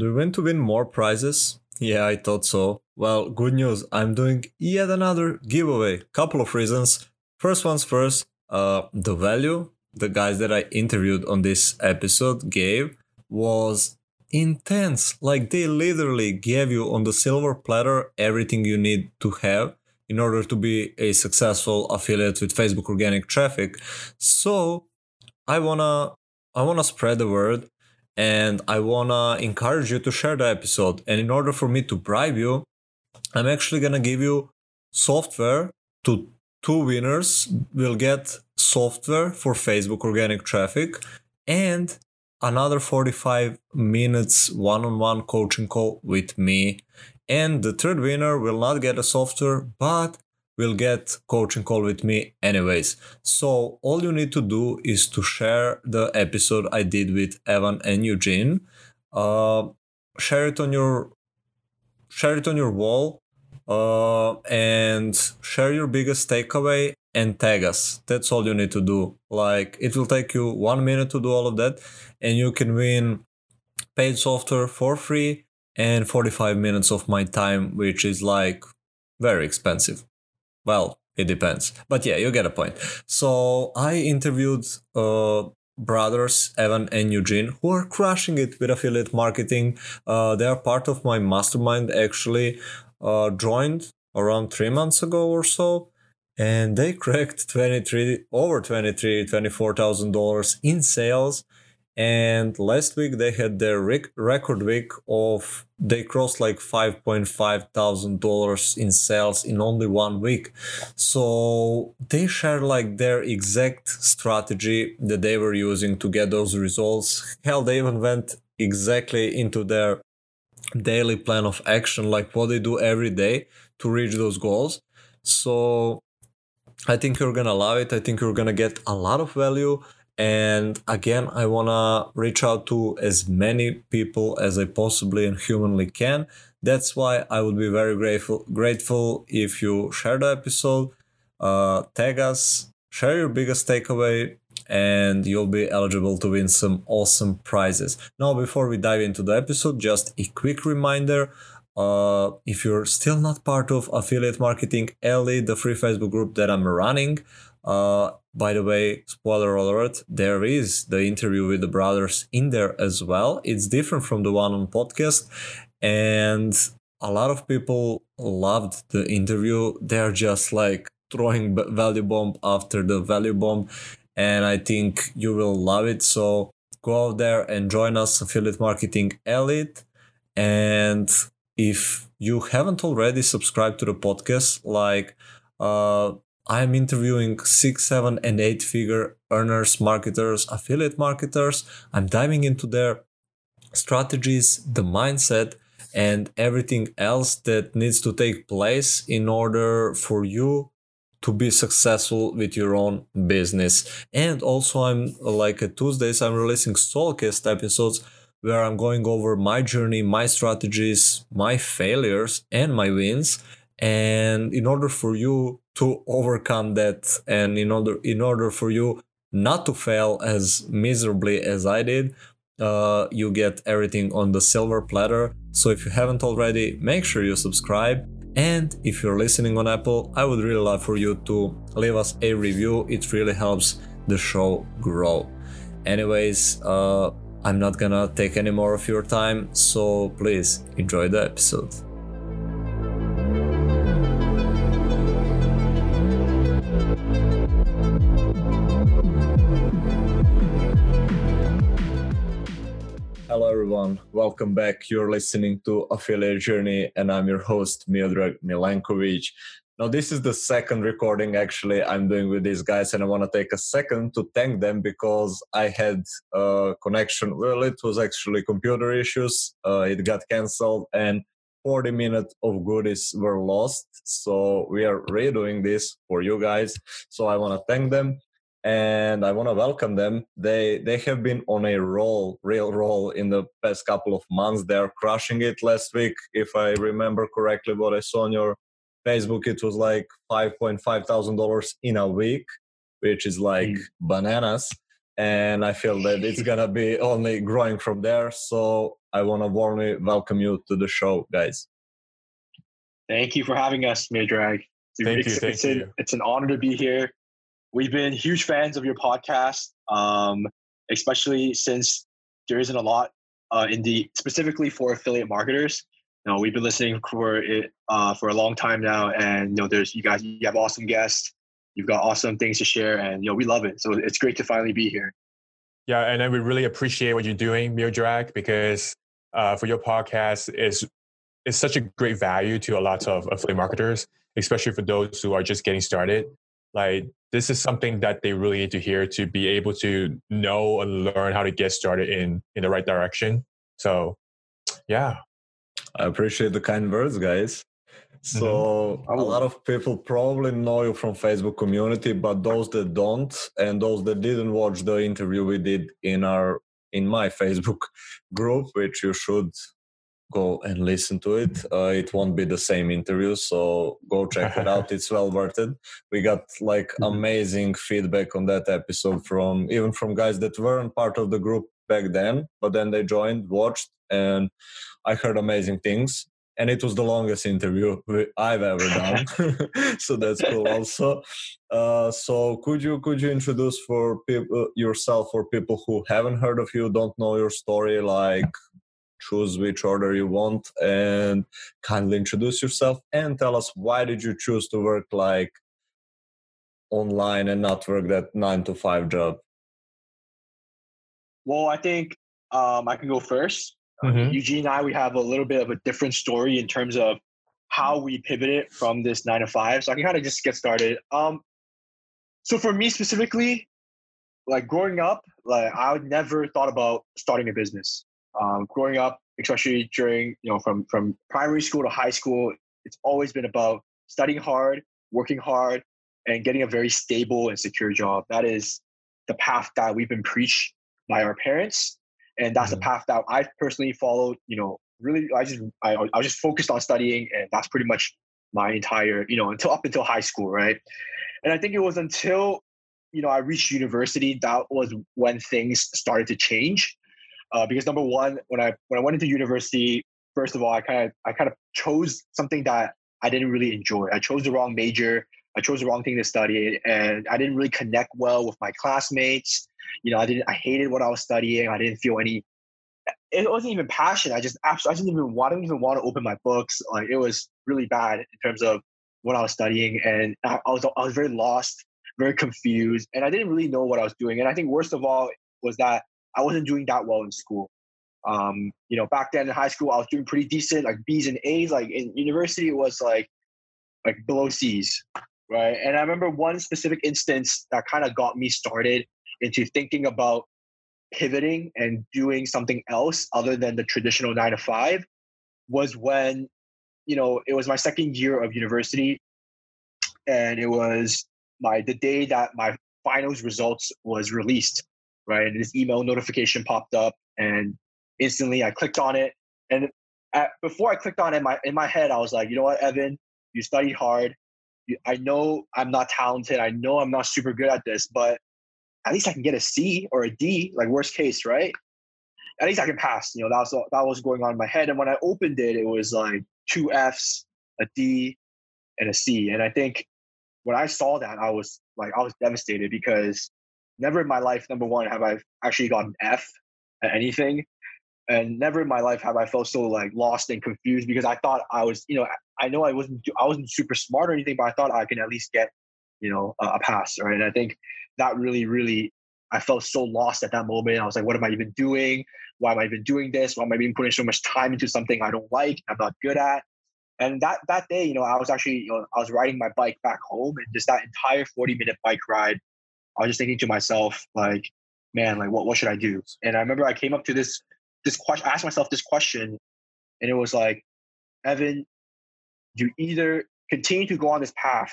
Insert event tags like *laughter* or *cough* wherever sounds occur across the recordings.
Do you want to win more prizes? Yeah, I thought so. Well, good news. I'm doing yet another giveaway. Couple of reasons. First one's first, uh, the value the guys that I interviewed on this episode gave was intense. Like they literally gave you on the silver platter everything you need to have in order to be a successful affiliate with Facebook organic traffic. So I wanna I wanna spread the word and I wanna encourage you to share the episode. And in order for me to bribe you, I'm actually gonna give you software to two winners will get software for Facebook organic traffic and another 45 minutes one-on-one coaching call with me and the third winner will not get a software but will get coaching call with me anyways so all you need to do is to share the episode i did with evan and eugene uh, share it on your share it on your wall uh, and share your biggest takeaway and tag us. That's all you need to do. Like it will take you one minute to do all of that, and you can win paid software for free and 45 minutes of my time, which is like very expensive. Well, it depends, but yeah, you get a point. So I interviewed uh, brothers Evan and Eugene who are crushing it with affiliate marketing. Uh, they are part of my mastermind actually. Uh, joined around three months ago or so and they cracked 23 over 23 24000 dollars in sales and last week they had their rec- record week of they crossed like 5.5 thousand dollars in sales in only one week so they shared like their exact strategy that they were using to get those results hell they even went exactly into their daily plan of action like what they do every day to reach those goals so I think you're gonna love it. I think you're gonna get a lot of value. And again, I wanna reach out to as many people as I possibly and humanly can. That's why I would be very grateful grateful if you share the episode, uh, tag us, share your biggest takeaway, and you'll be eligible to win some awesome prizes. Now, before we dive into the episode, just a quick reminder uh, if you're still not part of Affiliate Marketing Elite, the free Facebook group that I'm running, uh, by the way, spoiler alert, there is the interview with the brothers in there as well. It's different from the one on podcast. And a lot of people loved the interview. They're just like throwing value bomb after the value bomb. And I think you will love it. So go out there and join us, Affiliate Marketing Elite. And if you haven't already subscribed to the podcast, like uh, I'm interviewing six, seven, and eight figure earners, marketers, affiliate marketers. I'm diving into their strategies, the mindset, and everything else that needs to take place in order for you to be successful with your own business. And also, I'm like at Tuesdays, I'm releasing solocast episodes where I'm going over my journey, my strategies, my failures, and my wins. And in order for you to overcome that, and in order in order for you not to fail as miserably as I did, uh, you get everything on the silver platter. So if you haven't already, make sure you subscribe. And if you're listening on Apple, I would really love for you to leave us a review. It really helps the show grow. Anyways, uh, I'm not gonna take any more of your time, so please enjoy the episode. Everyone. Welcome back. You're listening to Affiliate Journey, and I'm your host, Miodrag Milankovic. Now, this is the second recording actually I'm doing with these guys, and I want to take a second to thank them because I had a connection. Well, it was actually computer issues. Uh, it got canceled, and 40 minutes of goodies were lost. So we are redoing this for you guys. So I want to thank them and I want to welcome them. They they have been on a roll, real roll in the past couple of months. They are crushing it. Last week, if I remember correctly, what I saw on your Facebook, it was like five point five thousand dollars in a week, which is like mm. bananas. and I feel that it's gonna be only growing from there. So I want to warmly welcome you to the show, guys. Thank you for having us, Midrag. Thank it's, you. Thank it's, you. An, it's an honor to be here. We've been huge fans of your podcast, um, especially since there isn't a lot uh, in the specifically for affiliate marketers. You know, we've been listening for it uh, for a long time now, and you know, there's you guys. You have awesome guests. You've got awesome things to share, and you know, we love it. So it's great to finally be here. Yeah, and then we really appreciate what you're doing, Midrag, because uh, for your podcast is is such a great value to a lot of affiliate marketers, especially for those who are just getting started. Like this is something that they really need to hear to be able to know and learn how to get started in in the right direction. So, yeah, I appreciate the kind words, guys. So mm-hmm. a lot of people probably know you from Facebook community, but those that don't and those that didn't watch the interview we did in our in my *laughs* Facebook group, which you should go and listen to it. Uh, it won't be the same interview, so go check it out. *laughs* It's well worth it. We got like mm-hmm. amazing feedback on that episode from even from guys that weren't part of the group back then, but then they joined, watched, and I heard amazing things and it was the longest interview I've ever done. *laughs* so that's cool. Also, uh, so could you could you introduce for people yourself for people who haven't heard of you, don't know your story, like choose which order you want, and kindly introduce yourself and tell us why did you choose to work like online and not work that nine to five job. Well, I think um, I can go first. Mm-hmm. Eugene and I, we have a little bit of a different story in terms of how we pivoted from this nine to five. So I can kind of just get started. Um, so for me specifically, like growing up, like I would never thought about starting a business. Um, growing up, especially during you know from from primary school to high school, it's always been about studying hard, working hard, and getting a very stable and secure job. That is the path that we've been preached by our parents and that's mm-hmm. the path that I personally followed. You know, really, I just I, I was just focused on studying, and that's pretty much my entire you know until up until high school, right? And I think it was until you know I reached university that was when things started to change. Uh, because number one, when I when I went into university, first of all, I kind of I kind of chose something that I didn't really enjoy. I chose the wrong major. I chose the wrong thing to study, and I didn't really connect well with my classmates you know, I didn't, I hated what I was studying. I didn't feel any, it wasn't even passion. I just absolutely, I didn't even want, I didn't even want to open my books. Like it was really bad in terms of what I was studying. And I, I was, I was very lost, very confused, and I didn't really know what I was doing. And I think worst of all was that I wasn't doing that well in school. Um, you know, back then in high school, I was doing pretty decent, like B's and A's. Like in university, it was like, like below C's, right? And I remember one specific instance that kind of got me started into thinking about pivoting and doing something else other than the traditional nine to five was when you know it was my second year of university and it was my the day that my finals results was released right and this email notification popped up and instantly i clicked on it and at, before i clicked on it in my in my head i was like you know what evan you studied hard i know i'm not talented i know i'm not super good at this but at least I can get a C or a D, like worst case, right? At least I can pass. You know, that was that was going on in my head. And when I opened it, it was like two Fs, a D, and a C. And I think when I saw that, I was like, I was devastated because never in my life, number one, have I actually gotten an F at anything. And never in my life have I felt so like lost and confused because I thought I was, you know, I know I wasn't I wasn't super smart or anything, but I thought I can at least get, you know, a, a pass, right? And I think that really, really, I felt so lost at that moment. I was like, what am I even doing? Why am I even doing this? Why am I even putting so much time into something I don't like, I'm not good at? And that that day, you know, I was actually, you know, I was riding my bike back home, and just that entire 40 minute bike ride, I was just thinking to myself, like, man, like, what what should I do? And I remember I came up to this this question, I asked myself this question, and it was like, Evan, you either continue to go on this path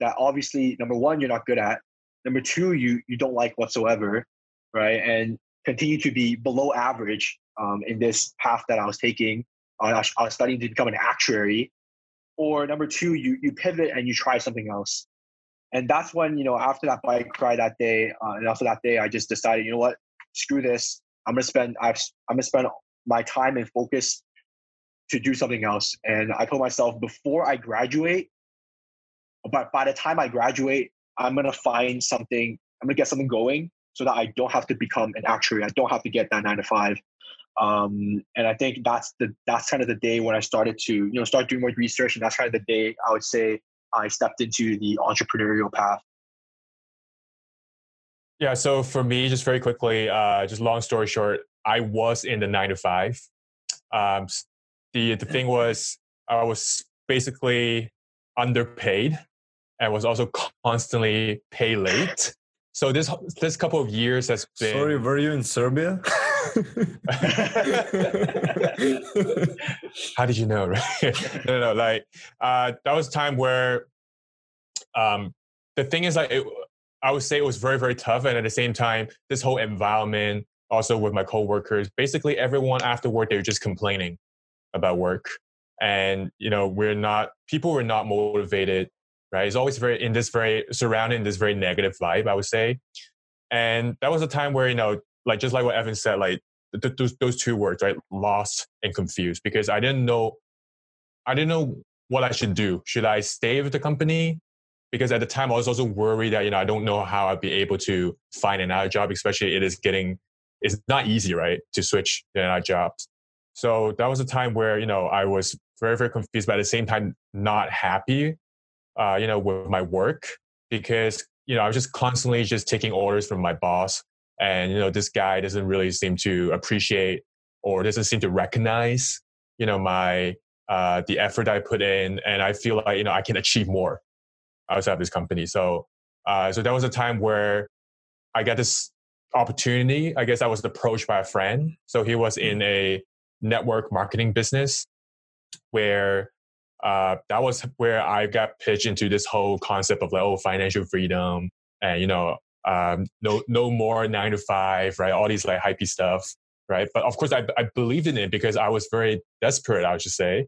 that obviously number one you're not good at Number two, you you don't like whatsoever, right? And continue to be below average um, in this path that I was taking. I was, I was studying to become an actuary. Or number two, you you pivot and you try something else. And that's when, you know, after that bike ride that day, uh, and after that day, I just decided, you know what, screw this. I'm gonna spend I've, I'm gonna spend my time and focus to do something else. And I told myself before I graduate, but by the time I graduate, I'm gonna find something. I'm gonna get something going so that I don't have to become an actuary. I don't have to get that nine to five. Um, and I think that's the that's kind of the day when I started to you know start doing more research, and that's kind of the day I would say I stepped into the entrepreneurial path. Yeah. So for me, just very quickly, uh, just long story short, I was in the nine to five. Um, the the thing was, I was basically underpaid and was also constantly pay late. So this this couple of years has been. Sorry, were you in Serbia? *laughs* *laughs* How did you know? Right? *laughs* no, no. Like uh, that was a time where um, the thing is like it, I would say it was very very tough, and at the same time, this whole environment, also with my coworkers, basically everyone after work they were just complaining about work, and you know we're not people were not motivated. Right? It's always very in this very surrounding this very negative vibe. I would say, and that was a time where you know like just like what Evan said, like th- those those two words, right? Lost and confused because I didn't know I didn't know what I should do. Should I stay with the company? Because at the time I was also worried that, you know, I don't know how I'd be able to find another job, especially it is getting it's not easy, right? To switch to another jobs. So that was a time where, you know, I was very, very confused, but at the same time not happy, uh, you know, with my work because, you know, I was just constantly just taking orders from my boss and you know this guy doesn't really seem to appreciate or doesn't seem to recognize you know my uh, the effort I put in, and I feel like you know I can achieve more outside of this company. So uh, so that was a time where I got this opportunity. I guess I was approached by a friend. So he was in a network marketing business where uh, that was where I got pitched into this whole concept of like oh financial freedom and you know um, no no more nine to five, right? All these like hypey stuff, right? But of course, I, I believed in it because I was very desperate, I should say,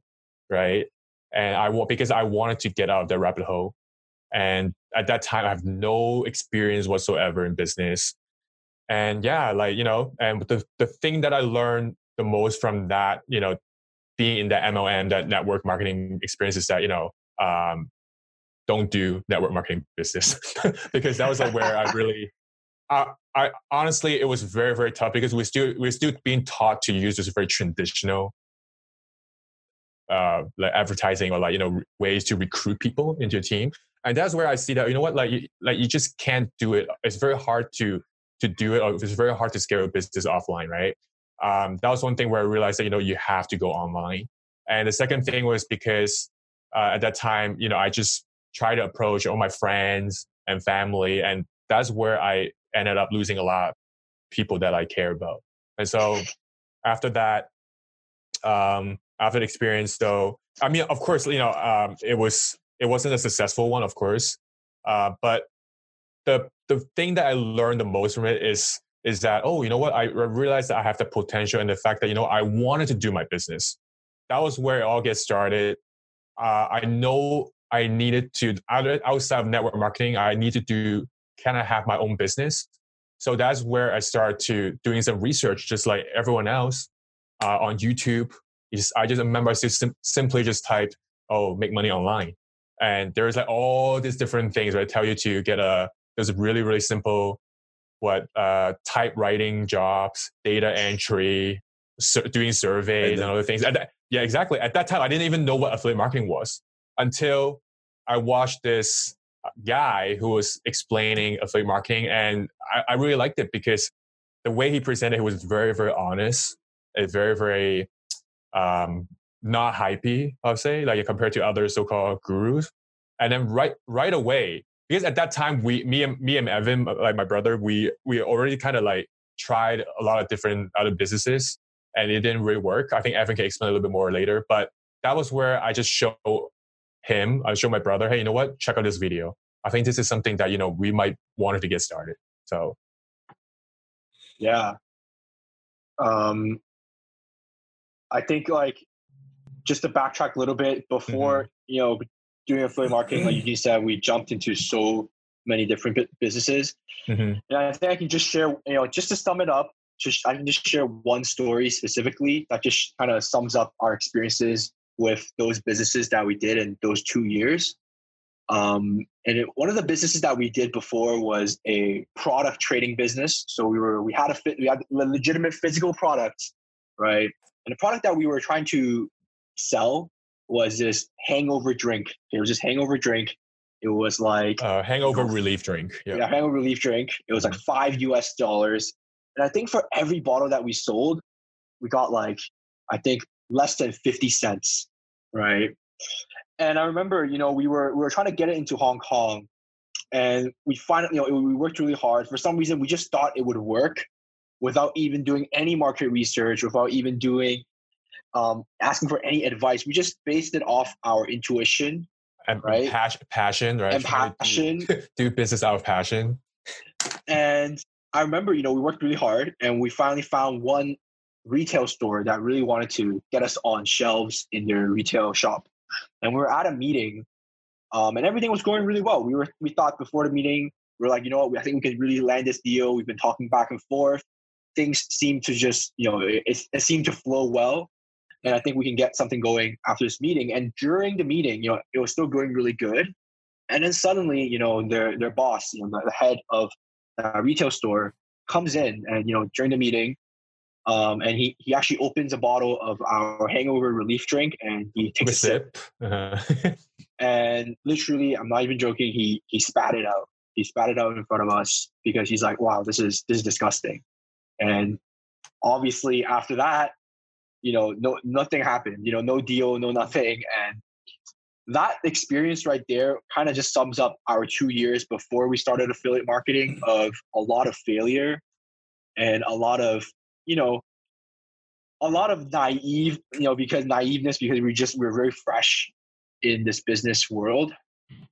right? And I want because I wanted to get out of the rabbit hole. And at that time, I have no experience whatsoever in business. And yeah, like you know, and the the thing that I learned the most from that, you know, being in that MLM, that network marketing experience is that you know, um, don't do network marketing business *laughs* because that was like where I really, I, I honestly, it was very, very tough because we still, we're still being taught to use this very traditional, uh, like advertising or like, you know, ways to recruit people into a team. And that's where I see that, you know what, like, you, like you just can't do it. It's very hard to, to do it. Or it's very hard to scale a business offline, right? Um, that was one thing where I realized that, you know, you have to go online. And the second thing was because uh, at that time, you know, I just try to approach all my friends and family. And that's where I ended up losing a lot of people that I care about. And so after that, um, after the experience though, I mean, of course, you know, um, it was, it wasn't a successful one, of course. Uh, but the, the thing that I learned the most from it is, is that, oh, you know what? I realized that I have the potential and the fact that, you know, I wanted to do my business. That was where it all gets started. Uh, I know I needed to outside of network marketing, I needed to kind of have my own business. So that's where I started to doing some research, just like everyone else, uh, on YouTube. Just, I just remember I just simply just type, "Oh, make money online," and there's like all these different things that tell you to get a. There's a really really simple, what uh, typewriting jobs, data entry, sur- doing surveys and other things. That, yeah, exactly. At that time, I didn't even know what affiliate marketing was until I watched this guy who was explaining affiliate marketing, and I, I really liked it because the way he presented it was very, very honest and very, very um, not hypey. I'll say, like compared to other so-called gurus. And then right, right away, because at that time, we, me and me and Evan, like my brother, we we already kind of like tried a lot of different other businesses, and it didn't really work. I think Evan can explain a little bit more later, but that was where I just show him, I showed my brother, hey, you know what? Check out this video. I think this is something that, you know, we might wanted to get started. So yeah. Um I think like just to backtrack a little bit before, mm-hmm. you know, doing affiliate marketing, like you said, we jumped into so many different businesses. Mm-hmm. And I think I can just share, you know, just to sum it up, just I can just share one story specifically that just kind of sums up our experiences with those businesses that we did in those two years. Um, and it, one of the businesses that we did before was a product trading business. So we were we had a fit, we had a legitimate physical products, right? And the product that we were trying to sell was this hangover drink. It was this hangover drink. It was like uh, hangover relief drink. Yeah. yeah, hangover relief drink. It was like five US dollars. And I think for every bottle that we sold, we got like I think less than 50 cents, right? And I remember, you know, we were we were trying to get it into Hong Kong, and we finally, you know, we worked really hard. For some reason, we just thought it would work, without even doing any market research, without even doing um, asking for any advice. We just based it off our intuition, and right? Passion, passion, right? And passion. Do, *laughs* do business out of passion. And I remember, you know, we worked really hard, and we finally found one retail store that really wanted to get us on shelves in their retail shop and we were at a meeting, um, and everything was going really well. We were we thought before the meeting, we are like, you know what, I think we can really land this deal. We've been talking back and forth. Things seem to just, you know, it, it seemed to flow well, and I think we can get something going after this meeting. And during the meeting, you know, it was still going really good. And then suddenly, you know, their their boss, you know, the head of a retail store comes in, and you know, during the meeting, um, and he, he actually opens a bottle of our hangover relief drink and he takes a sip. Uh-huh. *laughs* and literally, I'm not even joking, he he spat it out. He spat it out in front of us because he's like, wow, this is this is disgusting. And obviously after that, you know, no nothing happened, you know, no deal, no nothing. And that experience right there kind of just sums up our two years before we started affiliate marketing of a lot of failure and a lot of you know, a lot of naive, you know, because naiveness, because we just we're very fresh in this business world.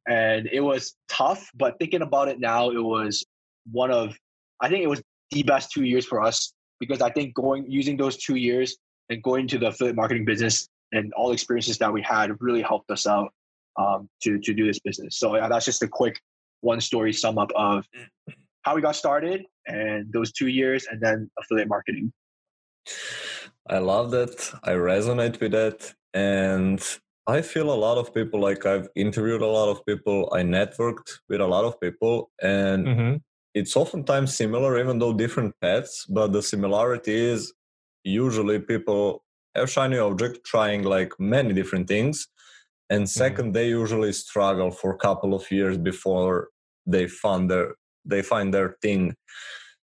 And it was tough, but thinking about it now, it was one of I think it was the best two years for us because I think going using those two years and going to the affiliate marketing business and all experiences that we had really helped us out um, to to do this business. So yeah, that's just a quick one story sum up of how we got started and those two years and then affiliate marketing. I love that. I resonate with that. And I feel a lot of people, like I've interviewed a lot of people, I networked with a lot of people, and mm-hmm. it's oftentimes similar, even though different paths. But the similarity is usually people have shiny object trying like many different things. And 2nd mm-hmm. they usually struggle for a couple of years before they find their they find their thing.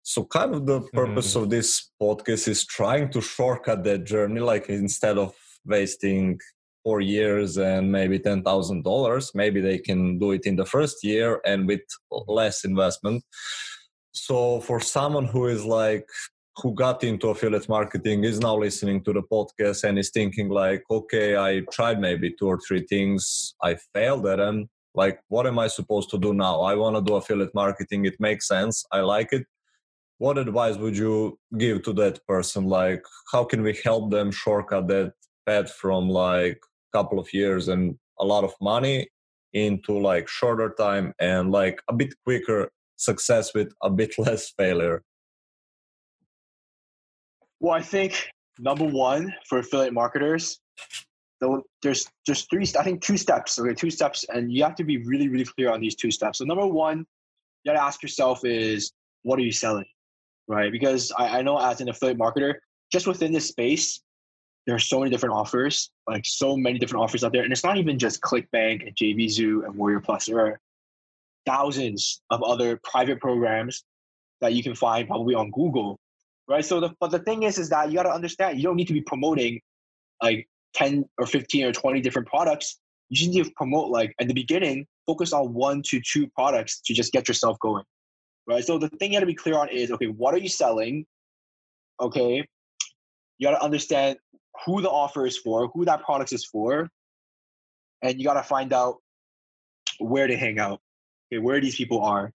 So, kind of the purpose mm-hmm. of this podcast is trying to shortcut that journey. Like instead of wasting four years and maybe ten thousand dollars, maybe they can do it in the first year and with less investment. So, for someone who is like who got into affiliate marketing is now listening to the podcast and is thinking like okay i tried maybe two or three things i failed at them like what am i supposed to do now? I want to do affiliate marketing. It makes sense. I like it. What advice would you give to that person? Like how can we help them shortcut that path from like a couple of years and a lot of money into like shorter time and like a bit quicker success with a bit *laughs* less failure? Well i think number one for affiliate marketers there's just three i think two steps okay two steps and you have to be really really clear on these two steps. So number one you got to ask yourself is what are you selling right? Because I, I know as an affiliate marketer just within this space there are so many different offers like so many different offers out there and it's not even just clickbank and jvzoo and warrior plus. There are thousands of other private programs that you can find probably on google right? So the, but the thing is is that you got to understand you don't need to be promoting like 10 or 15 or 20 different products, you just need to promote like at the beginning, focus on one to two products to just get yourself going. Right. So the thing you gotta be clear on is okay, what are you selling? Okay. You gotta understand who the offer is for, who that product is for, and you gotta find out where to hang out. Okay, where these people are,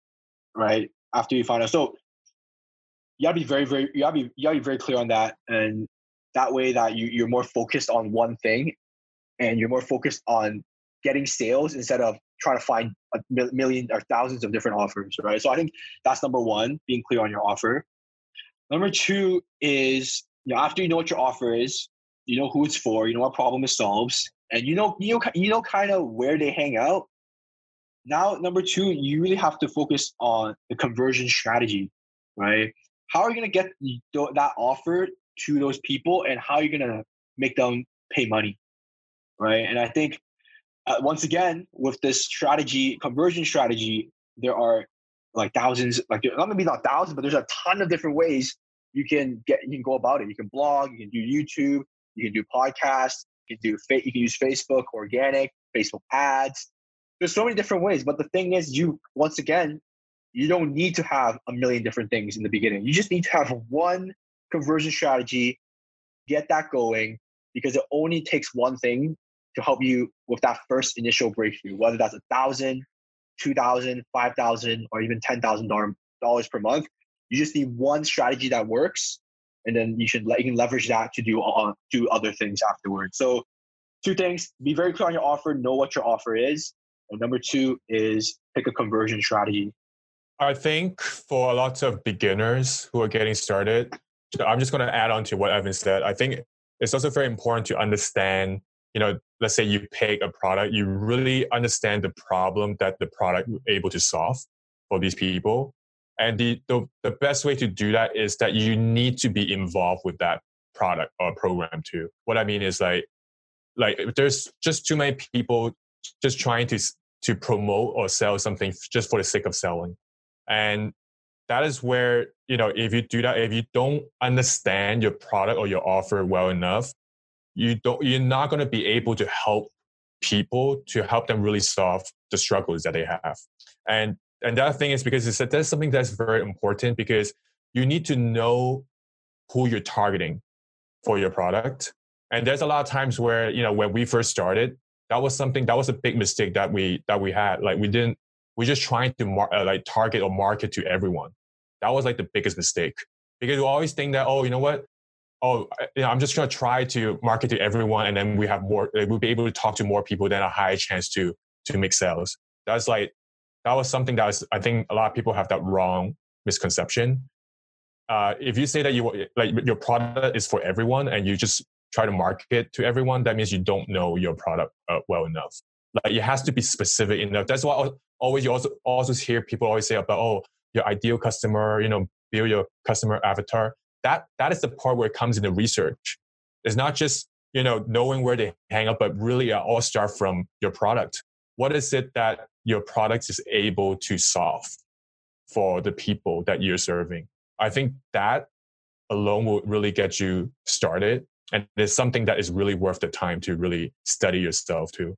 right? After you find out. So you gotta be very, very you gotta be you gotta be very clear on that. And that way that you, you're more focused on one thing and you're more focused on getting sales instead of trying to find a million or thousands of different offers, right? So I think that's number one, being clear on your offer. Number two is you know, after you know what your offer is, you know who it's for, you know what problem it solves, and you know you know you know kind of where they hang out. Now, number two, you really have to focus on the conversion strategy, right? How are you going to get that offer to those people, and how you're going to make them pay money, right? And I think uh, once again with this strategy, conversion strategy, there are like thousands, like not maybe not thousands, but there's a ton of different ways you can get you can go about it. You can blog, you can do YouTube, you can do podcasts, you can do you can use Facebook organic, Facebook ads. There's so many different ways, but the thing is, you once again, you don't need to have a million different things in the beginning. You just need to have one conversion strategy, get that going, because it only takes one thing to help you with that first initial breakthrough, whether that's a thousand, two thousand, five thousand, or even ten thousand dollars per month. You just need one strategy that works, and then you should you can leverage that to do uh, do other things afterwards. So, two things: be very clear on your offer, know what your offer is, and number two is pick a conversion strategy. I think for a lot of beginners who are getting started, I'm just going to add on to what Evan said. I think it's also very important to understand you know let's say you pick a product you really understand the problem that the product able to solve for these people. And the, the, the best way to do that is that you need to be involved with that product or program too. What i mean is like like there's just too many people just trying to to promote or sell something just for the sake of selling. And that is where you know if you do that if you don't understand your product or your offer well enough you don't you're not going to be able to help people to help them really solve the struggles that they have. And and that thing is because it's that's something that's very important because you need to know who you're targeting for your product. And there's a lot of times where you know when we first started that was something that was a big mistake that we that we had. Like we didn't we just trying to mar- uh, like target or market to everyone that was like the biggest mistake because we always think that oh you know what oh, you know, I'm just going to try to market to everyone, and then we have more. We'll be able to talk to more people, then a higher chance to to make sales. That's like that was something that was, I think a lot of people have that wrong misconception. Uh, if you say that you like your product is for everyone and you just try to market to everyone, that means you don't know your product uh, well enough. Like it has to be specific enough. That's why always you also also hear people always say about oh your ideal customer, you know, build your customer avatar that that is the part where it comes into research. It's not just you know knowing where they hang up, but really uh, all start from your product. What is it that your product is able to solve for the people that you're serving? I think that alone will really get you started, and it's something that is really worth the time to really study yourself too,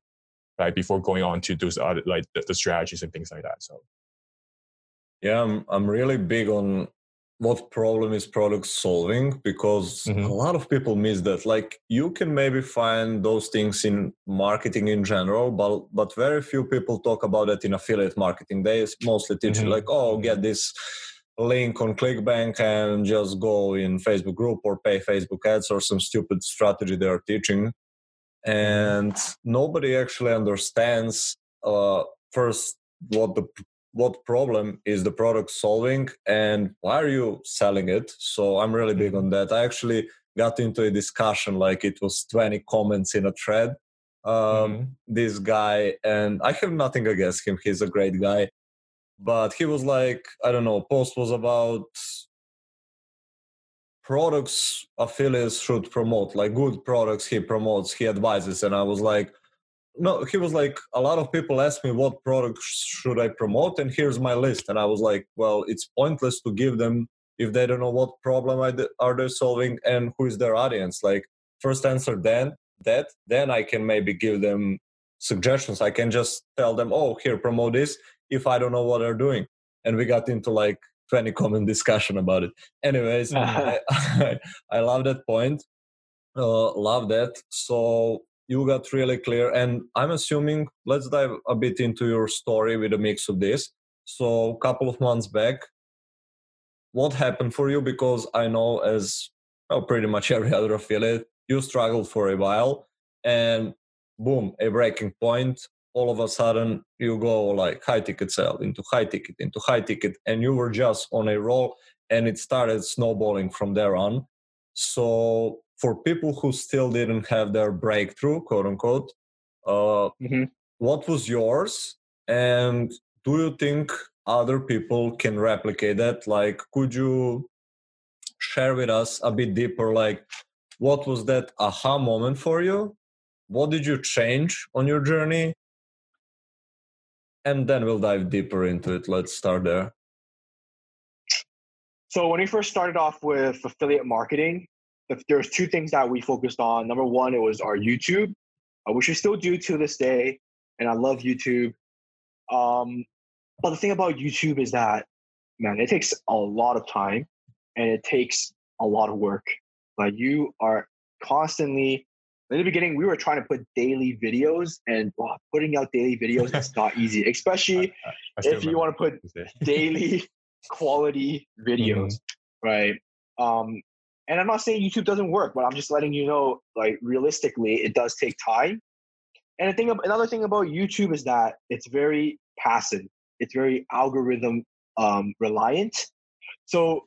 right? Before going on to those other like the, the strategies and things like that. So. Yeah, I'm I'm really big on what problem is product solving because mm-hmm. a lot of people miss that like you can maybe find those things in marketing in general but but very few people talk about it in affiliate marketing they mostly teach mm-hmm. you like oh get this link on clickbank and just go in facebook group or pay facebook ads or some stupid strategy they are teaching. And nobody actually understands uh, first what the what problem is the product solving and why are you selling it? So i'm really big on that. I actually got into a discussion like it was 20 comments in a thread um, mm-hmm. this guy and i have nothing against him. He's a great guy. But he was like i don't know post was about products affiliates should promote like good products he promotes he advises. And i was like no he was like a lot of people ask me what products should i promote and here's my list. And i was like well it's pointless to give them if they don't know what problem are they solving and who is their audience. Like first answer then that then i can maybe give them suggestions. I can just tell them oh here promote this if i don't know what they're doing. And we got into like 20 comment discussion about it. Anyways *laughs* I, I, I, love that point uh, love that. So you got really clear and i'm assuming let's dive a bit into your story with a mix of this. So a couple of months back what happened for you? Because i know as well, pretty much *laughs* every other affiliate you struggled for a while and boom a breaking point all of a sudden you go like high ticket sale into high ticket into high ticket and you were just on a roll and it started snowballing from there on. So for people who still didn't have their breakthrough quote unquote uh, mm-hmm. what was yours? And do you think other people can replicate that? Like could you share with us a bit deeper like what was that aha moment for you? What did you change on your journey and then we'll dive deeper into it. Let's start there. So when we first started off with affiliate marketing there's two things that we focused on. Number one it was our youtube uh, which we still do to this day and i love youtube. Um, but the thing about youtube is that man it takes a lot of time and it takes a lot of work. Like you are constantly in the beginning we were trying to put daily videos and wow, putting out daily videos is not *laughs* easy especially I, I if you want to put daily *laughs* quality videos mm-hmm. right? Um and i'm not saying youtube doesn't work but i'm just letting you know like realistically it does take time. And the thing another thing about youtube is that it's very passive. It's very algorithm um, reliant. So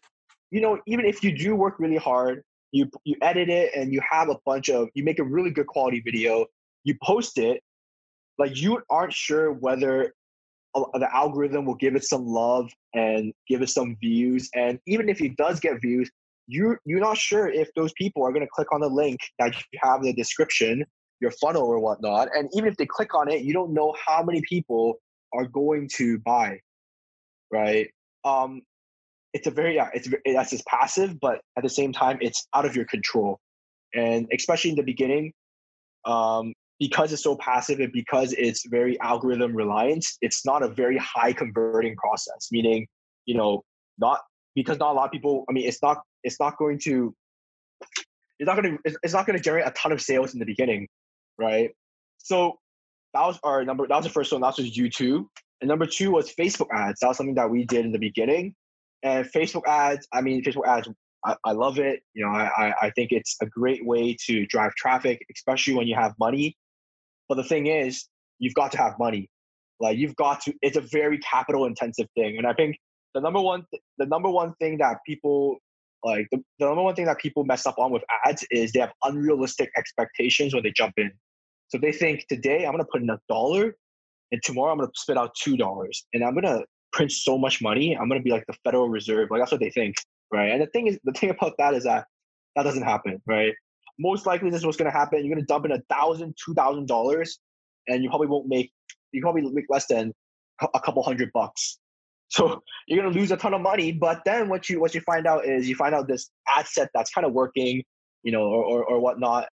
you know even if you do work really hard you you edit it and you have a bunch of you make a really good quality video you post it like you aren't sure whether the algorithm will give it some love and give it some views and even if it does get views you you're not sure if those people are going to click on the link that you have in the description your funnel or whatnot and even if they click on it you don't know how many people are going to buy right? Um it's a very yeah it's that's just passive but at the same time it's out of your control. And especially in the beginning um, because it's so passive and because it's very algorithm reliant it's not a very high converting process meaning you know not because not a lot of people i mean it's not it's not going to it's not going to it's not going to generate a ton of sales in the beginning right? So that was our number that was the first one that was youtube. And number two was facebook ads. That was something that we did in the beginning and Facebook ads, I mean, Facebook ads, I, I love it. You know, I, I think it's a great way to drive traffic, especially when you have money. But the thing is, you've got to have money. Like you've got to. It's a very capital intensive thing, and I think the number one, the number one thing that people like the, the number one thing that people mess up on with ads is they have unrealistic expectations when they jump in. So they think today I'm gonna put in a dollar, and tomorrow I'm gonna spit out two dollars, and I'm gonna print so much money, I'm gonna be like the Federal Reserve. Like that's what they think, right? And the thing is, the thing about that is that that doesn't happen, right? Most likely, this is what's gonna happen. You're gonna dump in a thousand, two thousand dollars, and you probably won't make. You probably make less than a couple hundred bucks. *laughs* So you're gonna lose a ton of money. But then what you what you find out is you find out this asset that's kind of working, you know, or, or, or whatnot,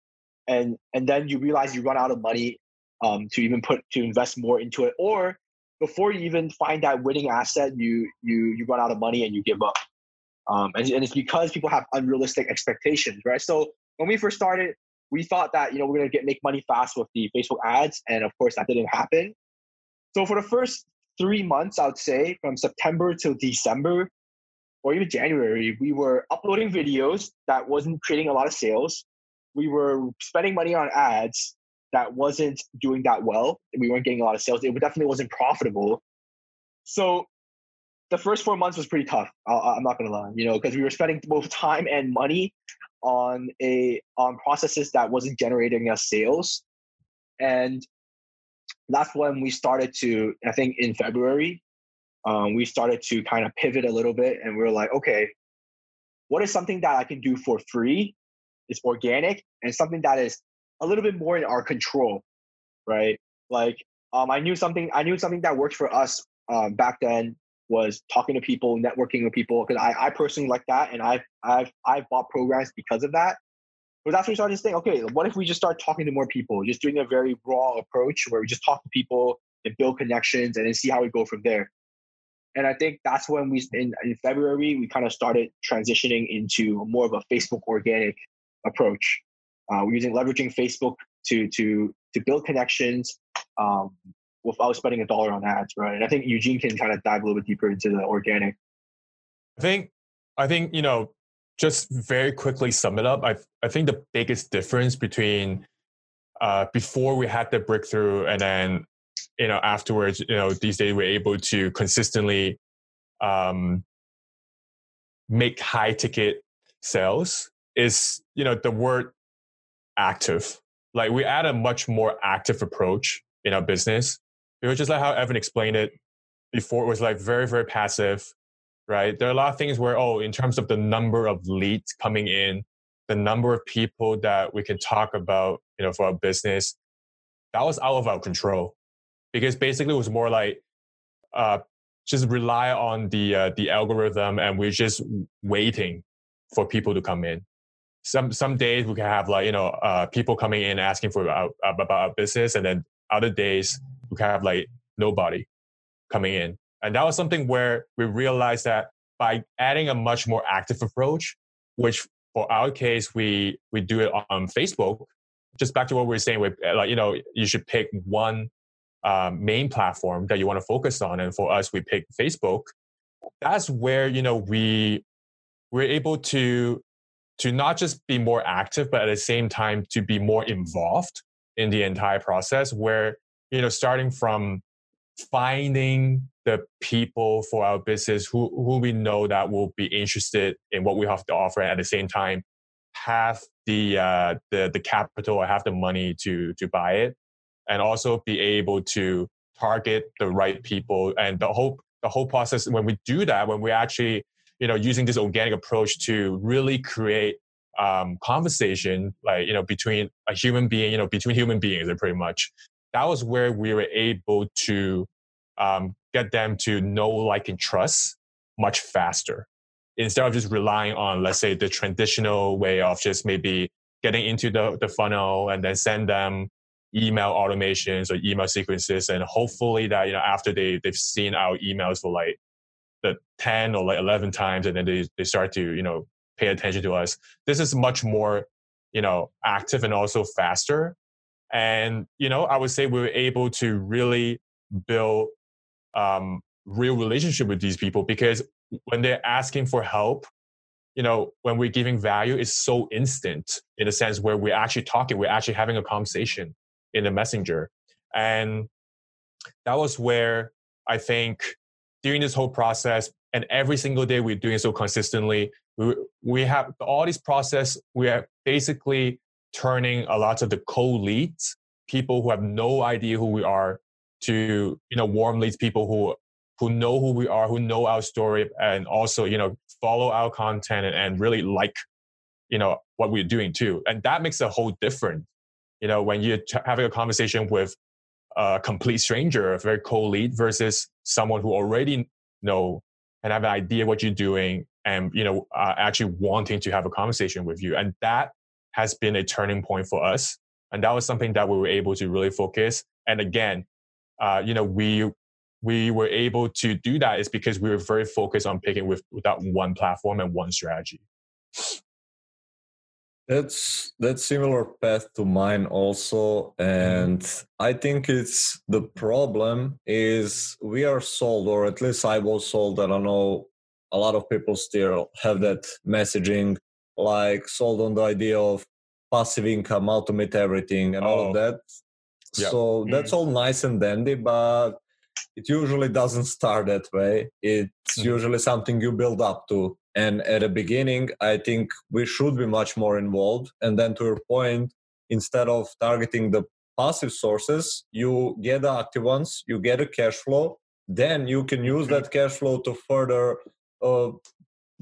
and and then you realize you run out of money um, to even put to invest more into it, or before you even find that winning asset, you you you run out of money and you give up. Um, and, and it's because people have unrealistic expectations, right? So when we first started, we thought that you know we're gonna get make money fast with the Facebook ads, and of course that didn't happen. So for the first three months, I would say from September till December, or even January, we were uploading videos that wasn't creating a lot of sales. We were spending money on ads, that wasn't doing that well. We weren't getting a lot of sales. It definitely wasn't profitable. So the first four months was pretty tough. i am not gonna lie, you know, because we were spending both time and money on a on processes that wasn't generating us sales, and that's when we started to. I think in February, um, we started to kind of pivot a little bit, and we are like, okay, what is something that I can do for free? It's organic and something that is a little bit more in our control, right? Like um, I knew something. I knew something that worked for us um, back then was talking to people, networking with people. Because I, I personally like that, and I've I've I've bought programs because of that. But that's when we started to think, okay, what if we just start talking to more people, just doing a very raw approach where we just talk to people and build connections, and then see how we go from there. And I think that's when we in, in February we kind of started transitioning into more of a Facebook organic approach. Uh, we're using leveraging Facebook to to to build connections um, without spending a dollar on ads, right? And I think Eugene can kind of dive a little bit deeper into the organic. I think I think you know just very quickly sum it up. I I think the biggest difference between uh, before we had the breakthrough and then you know afterwards you know these days we're able to consistently um, make high ticket sales is you know the word active. Like we add a much more active approach in our business. It was just like how evan explained it before it was like very very passive right? There are a lot of things where oh in terms of the number of leads coming in the number of people that we can talk about you know for our business that was out of our control. Because basically it was more like uh, just rely on the uh, the algorithm and we're just waiting for people to come in some some days we can have like you know uh, people coming in asking for our, about our business and then other days we can have like nobody coming in and that was something where we realized that by adding a much more active approach which for our case we we do it on facebook just back to what we were saying with like you know you should pick one um, main platform that you want to focus on. And for us, we pick Facebook. That's where you know we we're able to to not just be more active, but at the same time to be more involved in the entire process. Where you know starting from finding the people for our business who who we know that will be interested in what we have to offer, and at the same time have the uh, the the capital or have the money to to buy it and also be able to target the right people and the whole the whole process when we do that when we actually you know using this organic approach to really create um, conversation like you know between a human being you know between human beings pretty much. That was where we were able to um, get them to know like and trust much faster. Instead of just relying on let's say the traditional way of just maybe getting into the, the funnel and then send them email automations or email sequences and hopefully that you know after they they've seen our emails for like the 10 or like 11 times and then they, they start to you know pay attention to us this is much more you know active and also faster and you know i would say we were able to really build um, real relationship with these people because when they're asking for help you know when we're giving value it's so instant in a sense where we're actually talking we're actually having a conversation in the messenger. And that was where I think during this whole process and every single day we're doing so consistently, we, we have all this process, we are basically turning a lot of the cold leads, people who have no idea who we are, to you know warm leads, people who who know who we are, who know our story, and also you know follow our content and, and really like you know what we're doing too. And that makes a whole difference you know, when you're having a conversation with a complete stranger, a very cold lead versus someone who already know and have an idea what you're doing and, you know, uh, actually wanting to have a conversation with you. And that has been a turning point for us. And that was something that we were able to really focus. And again, uh, you know, we we were able to do that is because we were very focused on picking with, with that one platform and one strategy. That's that's similar path to mine also, mm-hmm. and I think it's the problem is we are sold, or at least I was sold. I don't know. A lot of people still have that messaging, like sold on the idea of passive income, automate everything, and oh. all of oh. that. Yeah. So that's mm. all nice and dandy, but it usually doesn't start that way. It's mm. usually something you build up to and at the beginning, I think we should be much more involved. And then to your point, instead of targeting the passive sources, you get the active ones, you get a cash flow, then you can use that cash flow to further uh,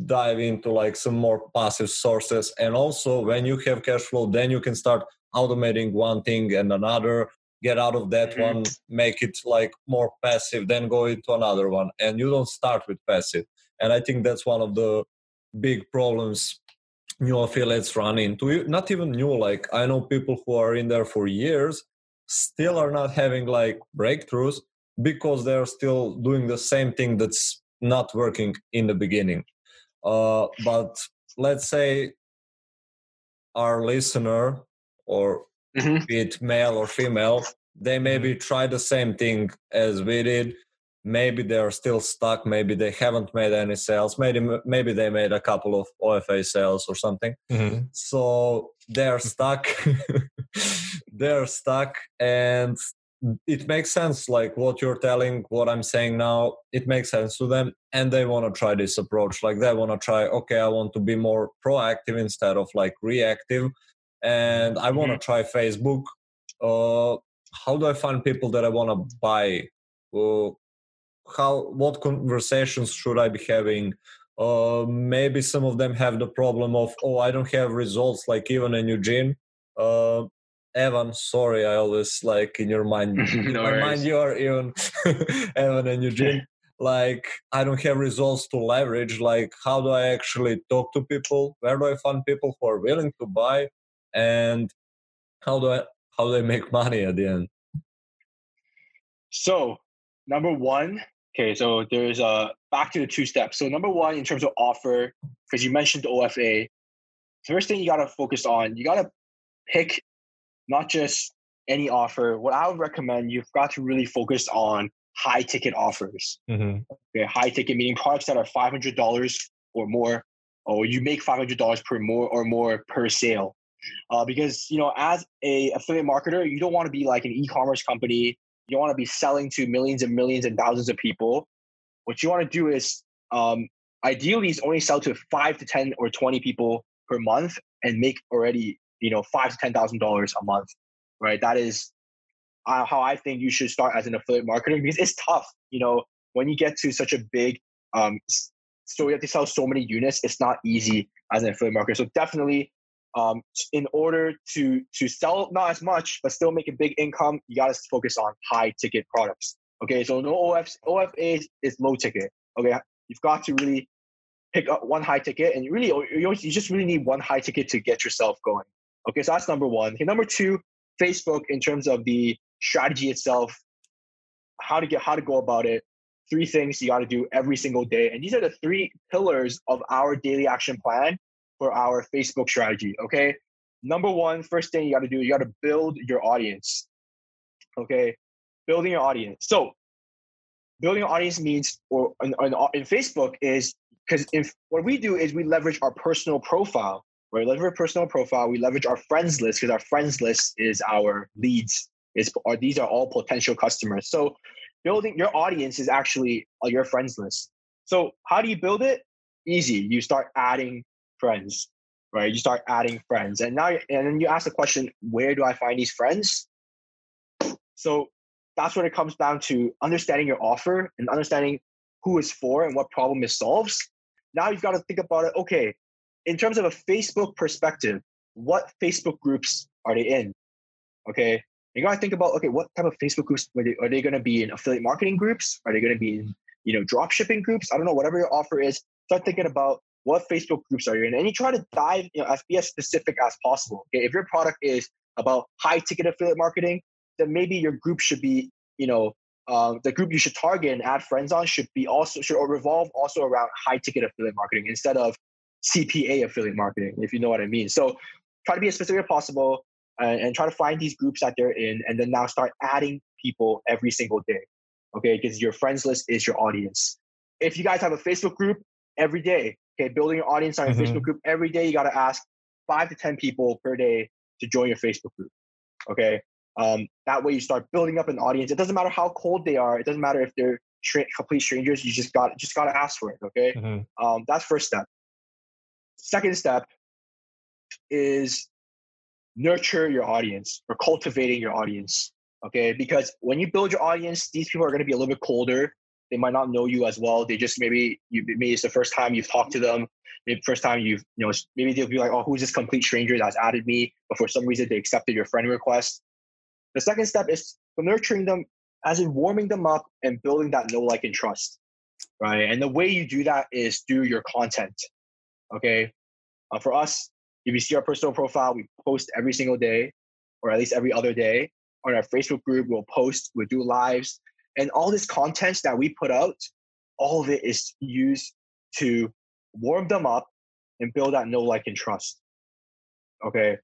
dive into like some more passive sources. And also, when you have cash flow, then you can start automating one thing and another get out of that mm-hmm. one make it like more passive then go into another one. And you don't start with passive. And i think that's one of the big problems new affiliates run into. Not even new like i know people who are in there for years still are not having like breakthroughs because they're still doing the same thing that's not working in the beginning. Uh, but let's say our listener or mm-hmm. be it male or female they maybe mm-hmm. try the same thing as we did maybe they're still stuck maybe they haven't made any sales maybe maybe they made a couple of ofa sales or something mm-hmm. so they're stuck *laughs* they're stuck and it makes sense like what you're telling what i'm saying now it makes sense to them and they want to try this approach like they want to try okay i want to be more proactive instead of like reactive and i want to mm-hmm. try facebook uh, how do i find people that i want to buy uh, how what conversations should i be having uh, maybe some of them have the problem of oh i don't have results like even in eugene uh, Evan, sorry, I always like in your mind, *laughs* in no my worries. mind, you are even *laughs* Evan and Eugene. *laughs* like, I don't have results to leverage. Like, how do I actually talk to people? Where do I find people who are willing to buy? And how do I how do I make *laughs* money at the end? So, number one, okay, so there's a back to the two steps. So, number one, in terms of offer, because you mentioned OFA, first thing you got to focus on, you got to pick not just any offer. What I would recommend, you've got to really focus on high ticket offers. Mm-hmm. Okay, high ticket meaning products that are five hundred dollars or more, or you make five hundred dollars per more or more per sale. Uh, because you know, as a affiliate marketer, you don't want to be like an e-commerce company. You don't want to be selling to millions and millions and thousands of people. What you want to do is, um, ideally, is only sell to five to ten or twenty people per month and make already you know five to ten thousand dollars a month, right? That is uh, how I think you should start as an affiliate marketer because it's tough. You know, when you get to such a big, um, so you have to sell so many units. It's not easy as an affiliate marketer. So definitely, um, in order to to sell not as much but still make a big income, you got to focus on high ticket products. Okay, so no OFs, OFA is, is low ticket. Okay, you've got to really pick up one high ticket, and you really you just really need one high ticket to get yourself going. Okay, so that's number one. Okay, number two, Facebook in terms of the strategy itself, how to get how to go about it. Three things you got to do every single day, and these are the three pillars of our daily action plan for our Facebook strategy. Okay, number one, first thing you got to do, you got to build your audience. Okay, building your audience. So, building your audience means, or in, uh, in Facebook is because what we do is we leverage our personal profile we leverage personal profile. We leverage our friends list because our friends list is our leads. Is or these are all potential customers. So building your audience is actually uh, your friends list. So how do you build it? Easy. You start adding friends, right? You start adding friends, and now and then you ask the question, where do I find these friends? So that's when it comes down to: understanding your offer and understanding who it's for and what problem it solves. Now you've got to think about it. Okay, in terms of a Facebook perspective, what Facebook groups are they in? Okay. You gotta think about okay, what type of Facebook groups are they, are they gonna be in affiliate marketing groups? Are they gonna be in, you know, drop shipping groups? I don't know, whatever your offer is, start thinking about what Facebook groups are you in. And you try to dive, you know, as be as specific as possible. Okay. If your product is about high ticket affiliate marketing, then maybe your group should be, you know, uh, the group you should target and add friends on should be also should revolve also around high ticket affiliate marketing instead of CPA affiliate marketing, if you know what I mean. So try to be as specific as possible and, and try to find these groups that they're in and then now start adding people every single day. Okay, because your friends list is your audience. If you guys have a Facebook group every day, okay, building your audience on your mm-hmm. Facebook group every day, you got to ask five to 10 people per day to join your Facebook group. Okay. Um, that way you start building up an audience. It doesn't matter how cold they are. It doesn't matter if they're tra- complete strangers. You just got just got to ask for it. Okay. Mm-hmm. Um, that's first step. Second step is nurture your audience or cultivating your audience. Okay, because when you build your audience, these people are going to be a little bit colder. They might not know you as well. They just maybe you maybe it's the first time you've talked to them. Maybe first time you've you know maybe they'll be like, oh, who's this complete stranger that's added me? But for some reason they accepted your friend request. The second step is nurturing them, as in warming them up and building that know, like, and trust. Right, and the way you do that is through your content. Okay. Uh, for us, if you see our personal profile, we post every single day, or at least every other day. On our Facebook group, we'll post, we'll do lives, and all this content that we put out, all of it is used to warm them up and build that know, like, and trust. Okay.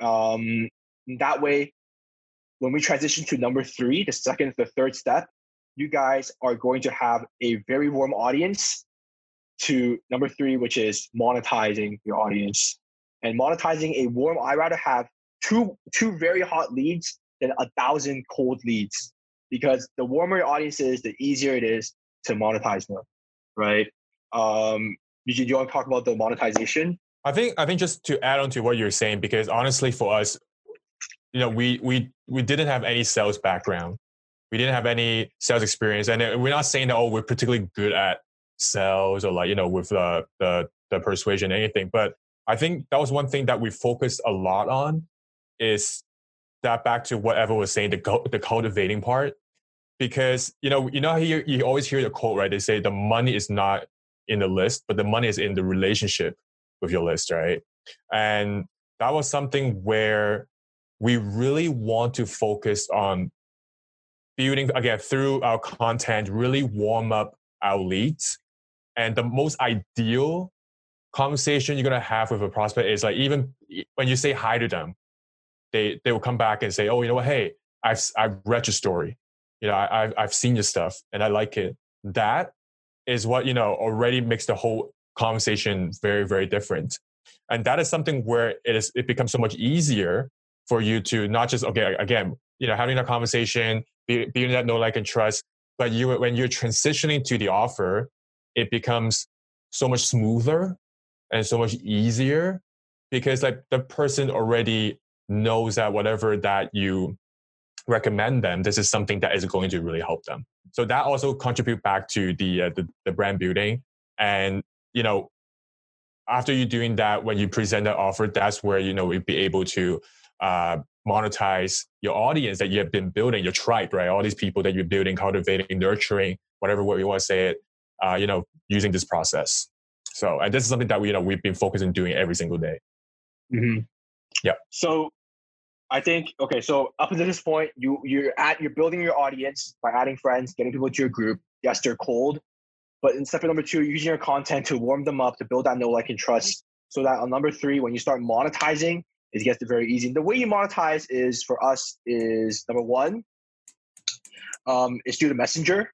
Um, that way, when we transition to number three, the second, the third step, you guys are going to have a very warm audience to number three, which is monetizing your audience. And monetizing a warm, I rather have two two very hot leads than a thousand cold leads because the warmer your audience is, the easier it is to monetize them, right? Um, do you want to talk about the monetization? I think I think just to add on to what you're saying, because honestly, for us, you know, we we we didn't have any sales background, we didn't have any sales experience, and we're not saying that oh we're particularly good at sales or like you know with the the, the persuasion anything, but I think that was one thing that we focused a lot on is that back to what Evan was saying, the the cultivating part, because you know you know you you always hear the quote right? They say the money is not in the list, but the money is in the relationship with your list, right? And that was something where we really want to focus on building again through our content, really warm up our leads. And the most ideal conversation you're gonna have with a prospect is like even when you say hi to them, they they will come back and say, "Oh, you know what? Hey, I've I've read your story. You know, I, I've I've seen your stuff and I like it." That is what you know already makes the whole conversation very very different, and that is something where it is it becomes so much easier for you to not just okay again you know having a conversation, building that know like and trust, but you when you're transitioning to the offer, it becomes so much smoother and so much easier because like the person already knows that whatever that you recommend them, this is something that is going to really help them. So that also contribute back to the, uh, the, the brand building. And you know, after you doing that, when you present that offer, that's where you know we'd be able to uh, monetize your audience that you have been building, your tribe, right? All these people that you're building, cultivating, nurturing, whatever way you want to say it. Uh, you know, using this process. So, and this is something that we, you know, we've been focusing doing every single day. Mm-hmm. Yeah. So I think okay. So up until this point, you you're at you're building your audience by adding friends, getting people to your group. Yes, they're cold, but in step number two, using your content to warm them up to build that know, like, and trust. So that on number three, when you start monetizing, it gets very easy. The way you monetize is for us is number one, um, is through the messenger.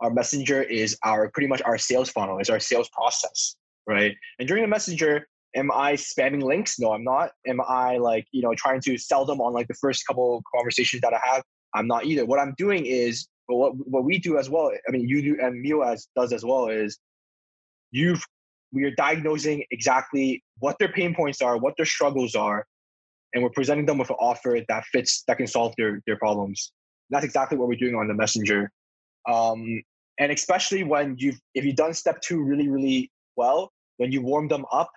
Our messenger is our pretty much our sales funnel, is our sales process, right? And during the messenger, am I spamming links? No, I'm not. Am I like, you know, trying to sell them on like the first couple conversations that I have? I'm not either. What I'm doing is, what what we do as well. I mean, you do and Mio as does as well is, you've we are diagnosing exactly what their pain points are, what their struggles are, and we're presenting them with an offer that fits that can solve their their problems. And that's exactly what we're doing on the messenger. Um, and especially when you've if you've done step two really really well, when you warm them up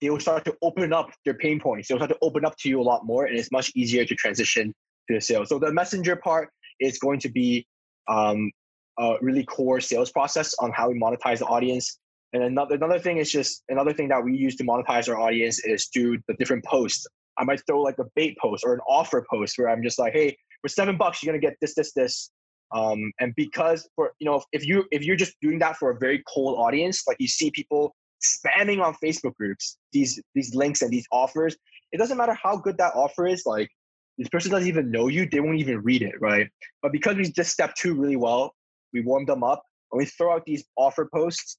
they will start to open up their pain points. They'll start to open up to you a lot more, and it's much easier to transition to the sale. So the messenger part is going to be um, a really core sales process on how we monetize the audience. And another another thing is just another thing that we use to monetize our audience is through the different posts. I might throw like a bait post or an offer post where I'm just like, hey, for seven bucks, you're gonna get this, this, this. Um, and because for you know, if you if you're just doing that for a very cold audience, like you see people spamming on Facebook groups these these links and these offers. It doesn't matter how good that offer is. Like this person doesn't even know you; they won't even read it, right? But because we just step two really well, we warmed them up, and we throw out these offer posts.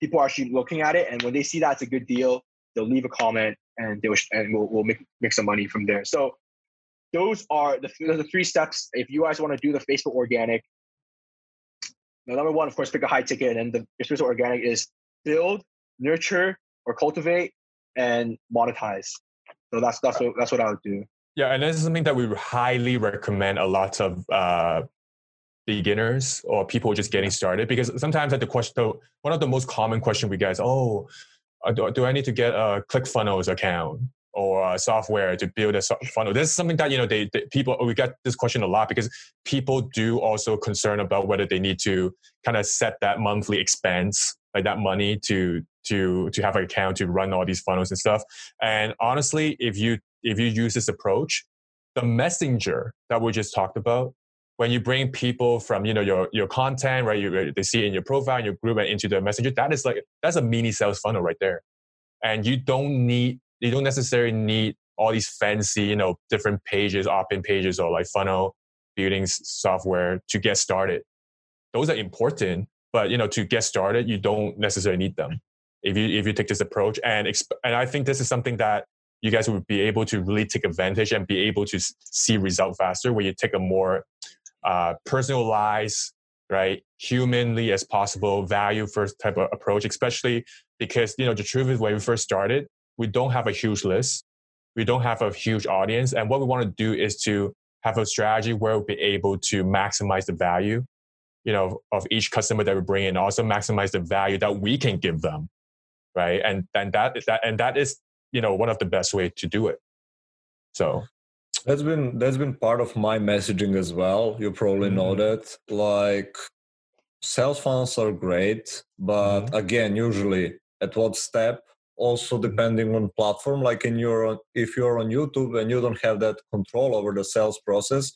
People are actually looking at it, and when they see that it's a good deal, they'll leave a comment, and they will, and we'll, we'll make make some money from there. So those are the, the three steps. If you guys want to do the Facebook organic, now, number one, of course, pick a high ticket, and the Facebook organic is build nurture or cultivate and monetize. So that's that's what that's what I would do. Yeah, and this is something that we highly recommend a lot of uh, beginners or people just getting started because sometimes at the question, one of the most common question we get is, "Oh, uh, do, do I need to get a ClickFunnels account or software to build a funnel?" This is something that you know they, they people we get this question a lot because people do also concern about whether they need to kind of set that monthly expense like that money to to to have an account to run all these funnels and stuff. And honestly, if you if you use this approach, the messenger that we just talked about, when you bring people from you know your your content, right? You they see it in your profile, in your group, and into the messenger. That is like that's a mini sales funnel right there. And you don't need you don't necessarily need all these fancy you know different pages, opt-in pages, or like funnel building software to get started. Those are important, but you know to get started, you don't necessarily need them if you if you take this approach and exp- and I think this is something that you guys would be able to really take advantage and be able to see result faster where you take a more uh, personalized right humanly as possible value first type of approach especially because you know the truth is when we first started we don't have a huge list. We don't have a huge audience. And what we want to do is to have a strategy where we'll be able to maximize the value you know of each customer that we bring in also maximize the value that we can give them right and and that that and that is you know one of the best way to do it so that's been that's been part of my messaging as well you probably mm-hmm. know that like sales funnels are great but mm-hmm. again usually at what step also mm-hmm. depending on platform like in your if you're on youtube and you don't have that control over the sales process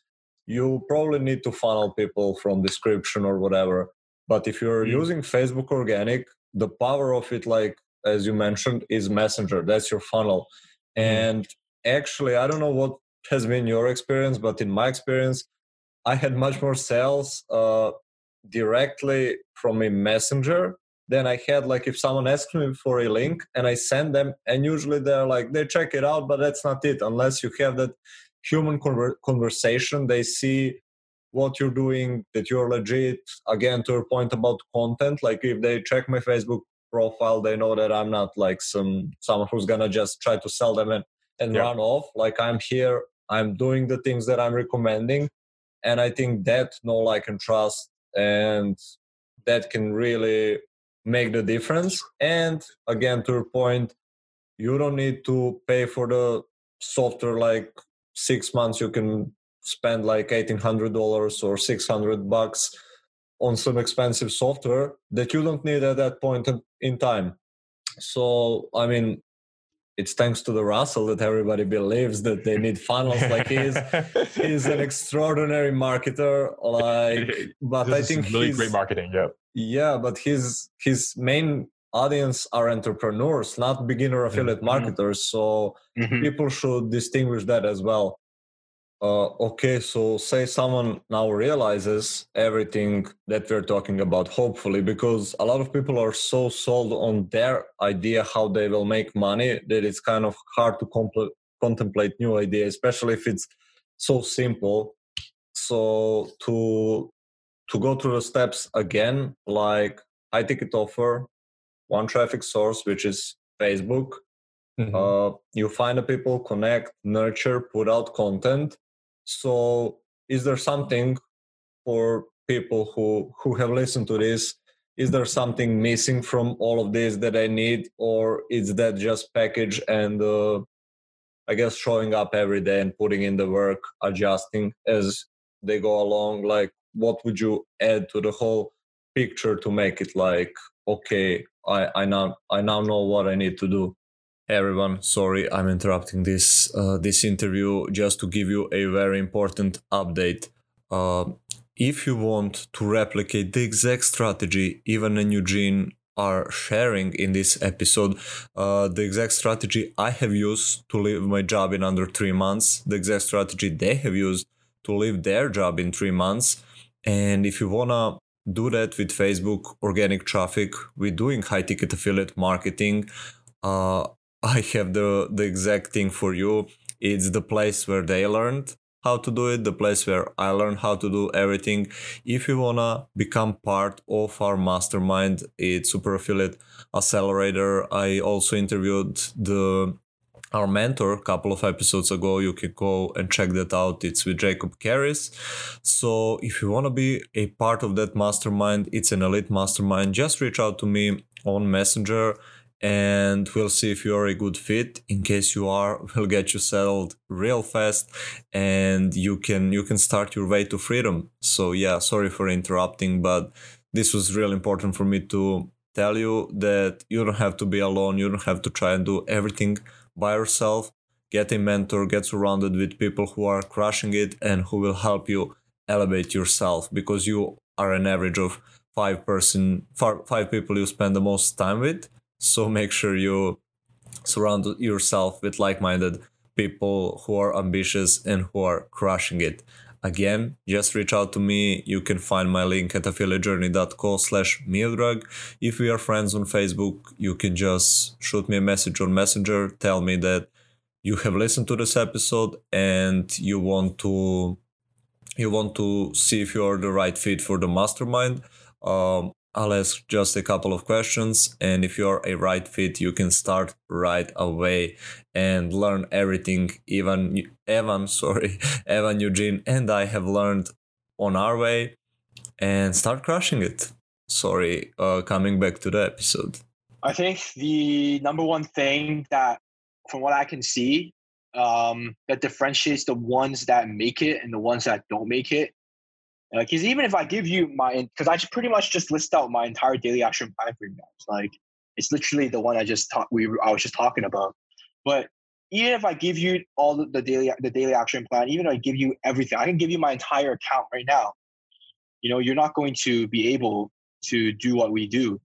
you probably need to funnel people from description or whatever but if you're mm-hmm. using facebook organic the power of it like as you mentioned is messenger that's your funnel mm-hmm. and actually i don't know what has been your experience but in my experience i had much more sales uh, directly from a messenger then i had like if someone asked me for a link and i send them and usually they're like they check it out but that's not it unless you have that human conver- conversation they see what you're doing that you're legit again to your point about content like if they check my facebook profile they know that i'm not like some someone who's gonna just try to sell them and, and yeah. run off like i'm here i'm doing the things that i'm recommending and i think that know like and trust and that can really make the difference and again to your point you don't need to pay for the software like six months you can spend like $1800 or 600 bucks on some expensive software that you don't need at that point in time. So, I mean, it's thanks to the Russell that everybody believes that they need funnels. Like he's *laughs* he's an extraordinary marketer. Like, but this I think really great marketing. Yeah, yeah, but his his main audience are entrepreneurs, not beginner affiliate mm-hmm. marketers. So mm-hmm. people should distinguish that as well. Uh, okay, so say someone now realizes everything that we're talking about, hopefully, because a lot of people are so sold on their idea how they will make money that it's kind of hard to compl- contemplate new ideas, especially if it's so simple. So to to go through the steps again, like high ticket offer, one traffic source, which is Facebook. Mm-hmm. Uh, you find the people, connect, nurture, put out content so, is there something for people who who have listened to this? Is there something missing from all of this that I need, or is that just package and uh, I guess showing up every day and putting in the work, adjusting as they go along? Like, what would you add to the whole picture to make it like, okay, I, I now I now know what I need to do? Everyone, sorry I'm interrupting this uh, this interview just to give you a very important update. Uh, if you want to replicate the exact strategy Ivan and Eugene are sharing in this episode, uh, the exact strategy I have used to leave my job in under three months, the exact strategy they have used to leave their job in three months, and if you wanna do that with Facebook organic traffic, with doing high ticket affiliate marketing. Uh, I have the the exact thing for you. It's the place where they learned how to do it, the place where I learned how to do everything. If you wanna become part of our mastermind, it's Super Affiliate Accelerator. I also interviewed the our mentor a couple of episodes ago. You can go and check that out. It's with Jacob Karris. So if you want to be a part of that mastermind, it's an elite mastermind. Just reach out to me on Messenger and we'll see if you're a good fit. In case you are *laughs* we'll get you settled real fast and you can you can start your way to freedom. So yeah sorry for interrupting but this was really important for me to tell you that you don't have to be alone. You don't have to try and do everything by yourself. Get a mentor get surrounded with people who are crushing it and who will help you elevate yourself because you are an average of five person five people you spend the most time with so make sure you surround yourself with like-minded people who are ambitious and who are crushing it. Again, just reach out to me. You can find my link at affiliatejourney.co slash Miodrag. If we are friends on Facebook, you can just shoot me a message on Messenger. Tell me that you have listened to this episode and you want to you want to see if you're the right fit for the mastermind um, I'll ask just a couple of questions, and if you're a right fit, you can start right away and learn everything. Even Evan, *laughs* sorry, Evan, Eugene, and I have learned on our way, and start crushing it. Sorry, uh, coming back to the episode. I think the number one thing that, from what I can see, um, that differentiates the ones that make it and the ones that don't make it because uh, even if I give you my, because I just pretty much just list out my entire daily action plan for you guys. Like it's literally the one I just talked. We I was just talking about. But even if I give you all the, the daily the daily action plan, even if I give you everything, I can give you my entire account right now. You know, you're not going to be able to do what we do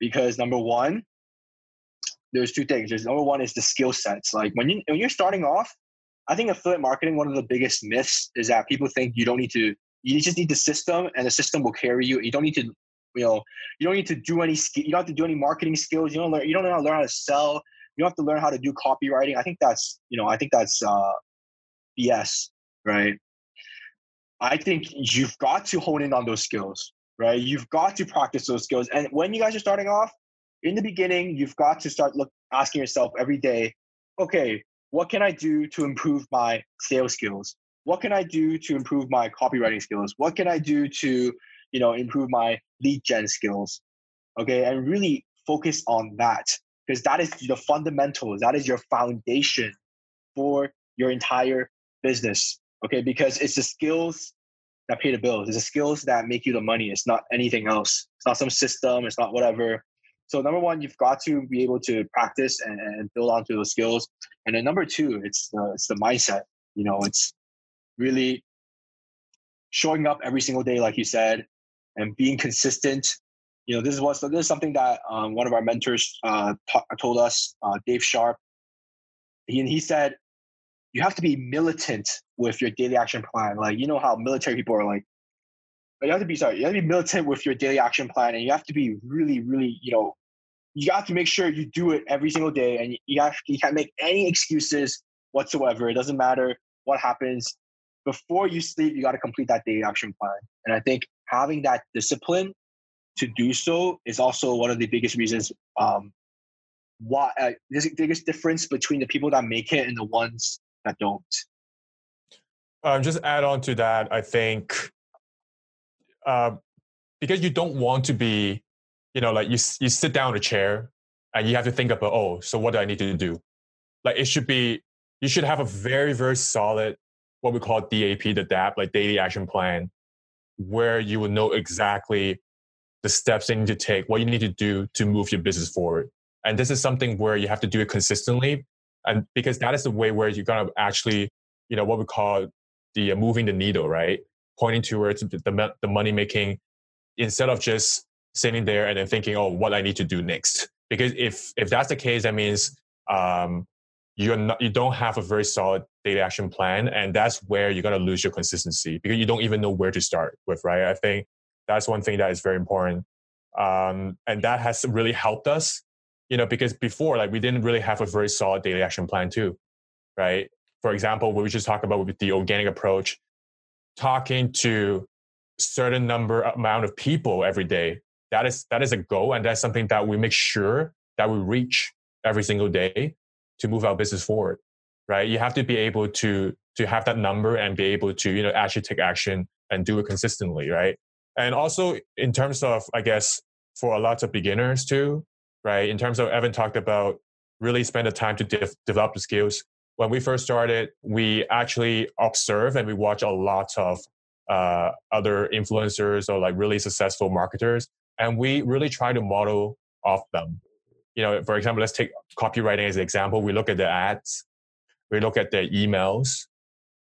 because number one, there's two things. There's number one is the skill sets. Like when you when you're starting off, I think affiliate marketing, one of the biggest myths is that people think you don't need to you just need the system, and the system will carry you. You don't need to, you know, you don't need to do any. You don't have to do any marketing skills. You don't learn. You don't know how to learn how to sell. You don't have to learn how to do copywriting. I think that's, you know, I think that's uh, BS, right? I think you've got to hone in on those skills, right? You've got to practice those skills. And when you guys are starting off, in the beginning, you've got to start look asking yourself every day, okay, what can I do to improve my sales skills? What can I do to improve my copywriting skills? What can I do to, you know, improve my lead gen skills? Okay, and really focus on that because that is the fundamentals. That is your foundation for your entire business. Okay, because it's the skills that pay the bills. It's the skills that make you the money. It's not anything else. It's not some system. It's not whatever. So number one, you've got to be able to practice and, build onto those skills. And then number two, it's the, it's the mindset. You know, it's really showing up every single day, like you said, and being consistent. You know, this is what this is something that um, one of our mentors uh, t- told us, uh, Dave Sharpe. He, he said, you have to be militant with your daily action plan. Like you know how military people are like, you have to be sorry, you have to be militant with your daily action plan, and you have to be really, really, you know, you have to make sure you do it every single day, and you have you can't make any excuses whatsoever. It doesn't matter what happens before you sleep, you got to complete that daily action plan. And I think having that discipline to do so is also one of the biggest reasons um, why uh, the biggest difference between the people that make it and the ones that don't. Um, just add on to that, I think uh, because you don't want to be, you know, like you you sit down in a chair and you have to think about, oh, so what do I need to do? Like it should be, you should have a very very solid what we call DAP, the DAP, like daily action plan, where you will know exactly the steps you need to take, what you need to do to move your business forward. And this is something where you have to do it consistently. And because that is the way where you're going to actually, you know, what we call the uh, moving the needle, right? Pointing towards the, the, money making instead of just sitting there and then thinking, oh, what I need to do next. Because if, if that's the case, that means um, you're not, you don't have a very solid data action plan, and that's where you're gonna lose your consistency because you don't even know where to start with, right? I think that's one thing that is very important, um, and that has really helped us, you know, because before like we didn't really have a very solid data action plan too, right? For example, we just talked about with the organic approach, talking to certain number amount of people every day that is that is a goal and that's something that we make sure that we reach every single day to move our business forward, right? You have to be able to to have that number and be able to you know actually take action and do it consistently, right? And also in terms of I guess for a lot of beginners too, right? In terms of Evan talked about really spend the time to de- develop the skills. When we first started, we actually observe and we watch a lot of uh, other influencers or like really successful marketers, and we really try to model off them you know, for example, let's take copywriting as an example. We look at the ads, we look at their emails,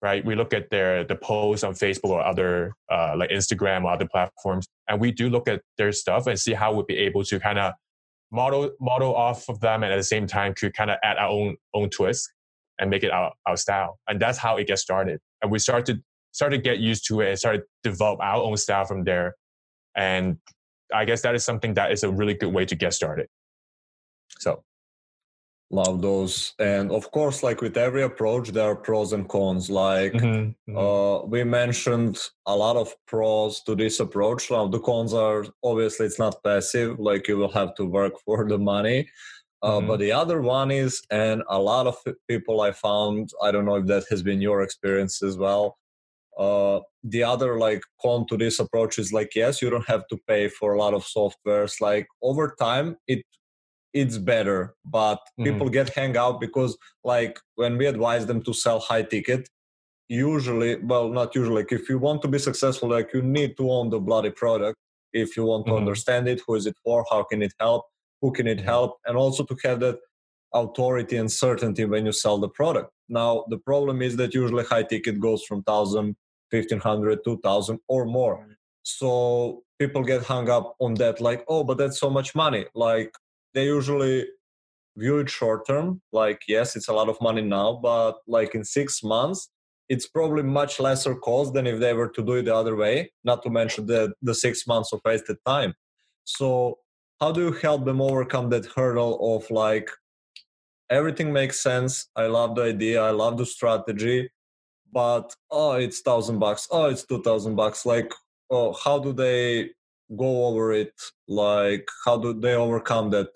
right? We look at their the posts on Facebook or other uh, like Instagram or other platforms, and we do look at their stuff and see how we'd be able to kind of model model off of them, and at the same time could kind of add our own own twist and make it our, our style. And that's how it gets started. And we start to start to get used to it and start to develop our own style from there. And I guess that is something that is a really good way to get started. So, love those and of course like with every approach there are pros and cons like mm-hmm. Mm-hmm. Uh, we mentioned a lot of pros to this approach now the cons are obviously it's not passive like you will have to work *laughs* for the money uh, mm-hmm. but the other one is and a lot of people i found i don't know if that has been your experience as well uh, the other like con to this approach is like yes you don't have to pay for a lot of softwares like over time it it's better but mm-hmm. people get hang out because like when we advise them to sell high ticket usually well not usually like if you want to be successful like you need to own the bloody product if you want to mm-hmm. understand it who is it for how can it help who can it mm-hmm. help and also to have that authority and certainty when you sell the product now the problem is that usually high ticket goes from 1000 1500 2000 or more so people get hung up on that like oh but that's so much money like they usually view it short term like yes it's a lot of money now but like in six months it's probably much lesser cost than if they were to do it the other way not to mention the the six months of wasted time. So how do you help them overcome that hurdle of like everything makes sense i love the idea i love the strategy but oh it's thousand bucks oh it's two thousand bucks like oh how do they go over it like how do they overcome that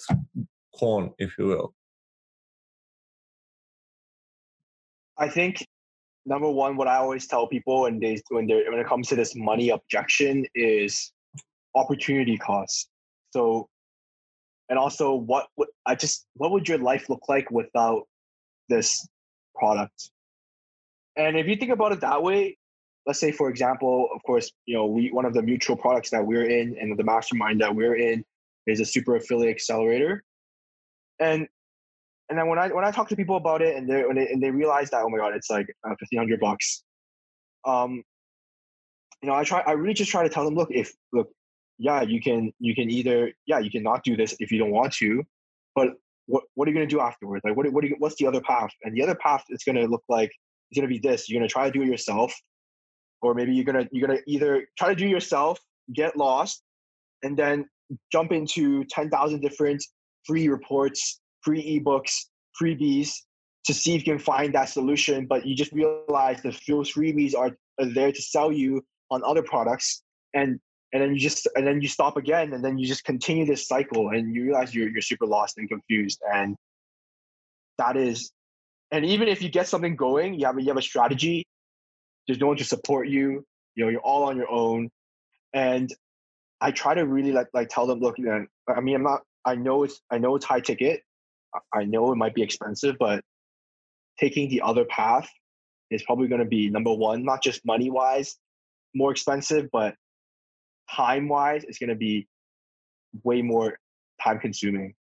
con if you will? I think number one what i always tell people when they when they when it comes to this money objection is opportunity cost. So and also what, would i just what would your life look like without this product? And if you think about it that way let's say for example of course you know we one of the mutual products that we're in and the mastermind that we're in is a super affiliate accelerator. And and then when i when i talk to people about it and they when they, and they realize that oh my god it's like uh, 1500 bucks um you know i try i really just try to tell them look if look yeah you can you can either yeah you can not do this if you don't want to but what what are you going to do afterwards? Like what, what you, what's the other path? And the other path is going to look like it's going to be this. You're going to try to do it yourself or maybe you're gonna you're gonna either try to do yourself, get lost, and then jump into ten thousand different free reports, free ebooks, freebies to see if you can find that solution. But you just realize that those freebies are, are there to sell you on other products, and and then you just and then you stop again, and then you just continue this cycle, and you realize you're you're super lost and confused, and that is and even if you get something going, you have you have a strategy, there's no one to support you. You know, you're all on your own. And I try to really like like tell them, look, man, I mean, I'm not. I know it's I know it's high ticket. I know it might be expensive, but taking the other path is probably going to be number one, not just money wise, more expensive, but time wise, it's going to be way more time consuming.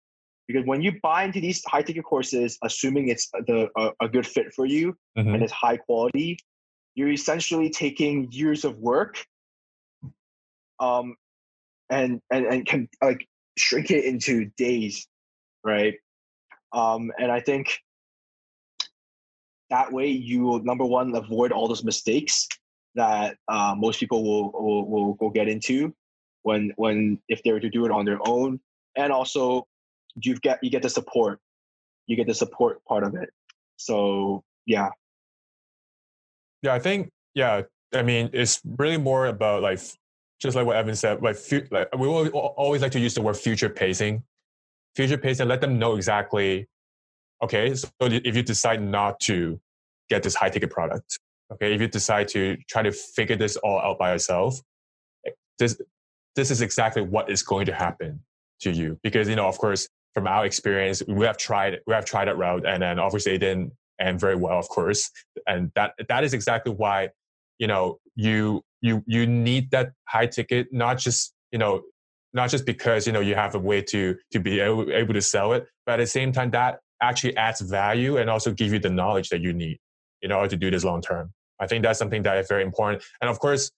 Because when you buy into these high ticket courses, assuming it's the a, a good fit for you mm-hmm. and it's high quality, you're essentially taking years of work um, and and and can like shrink it into days right? Um, and i think that way you will number one avoid all those mistakes that uh, most people will, will will will get into when when if they were to do it on their own. And also you get you get the support. You get the support part of it. So yeah yeah, I think yeah. I mean, it's really more about like just like what Evan said. Like, like we always like to use the word future pacing. Future pacing. Let them know exactly. Okay, so if you decide not to get this high ticket product, okay, if you decide to try to figure this all out by yourself, eh, this this is exactly what is going to happen to you because you know, of course, from our experience, we have tried we have tried that route, and then obviously it didn't and very well, of course. And that that is exactly why you know you you you need that high ticket, not just you know not just because you know you have a way to to be able, able to sell it, but at the same time that actually adds value and also give you the knowledge that you need in order to do this long term. I think that's something that is very important. And of course,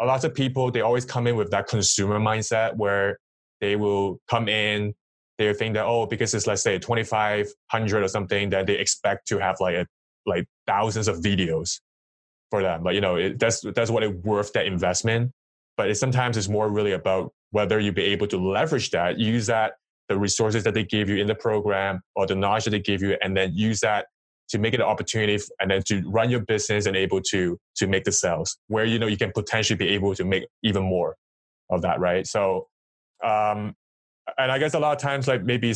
a lot of people they always come in with that consumer mindset where they will come in they think that oh because it's let's say 2500 or something that they expect to have like a, like thousands of videos for them. But you know it, that's that's what it worth that investment. But it sometimes it's more really about whether you be able to leverage that use that the resources that they give you in the program or the knowledge that they give you, and then use that to make it an opportunity and then to run your business and able to to make the sales where you know you can potentially be able to make even more of that right? So um and i guess a lot of times like maybe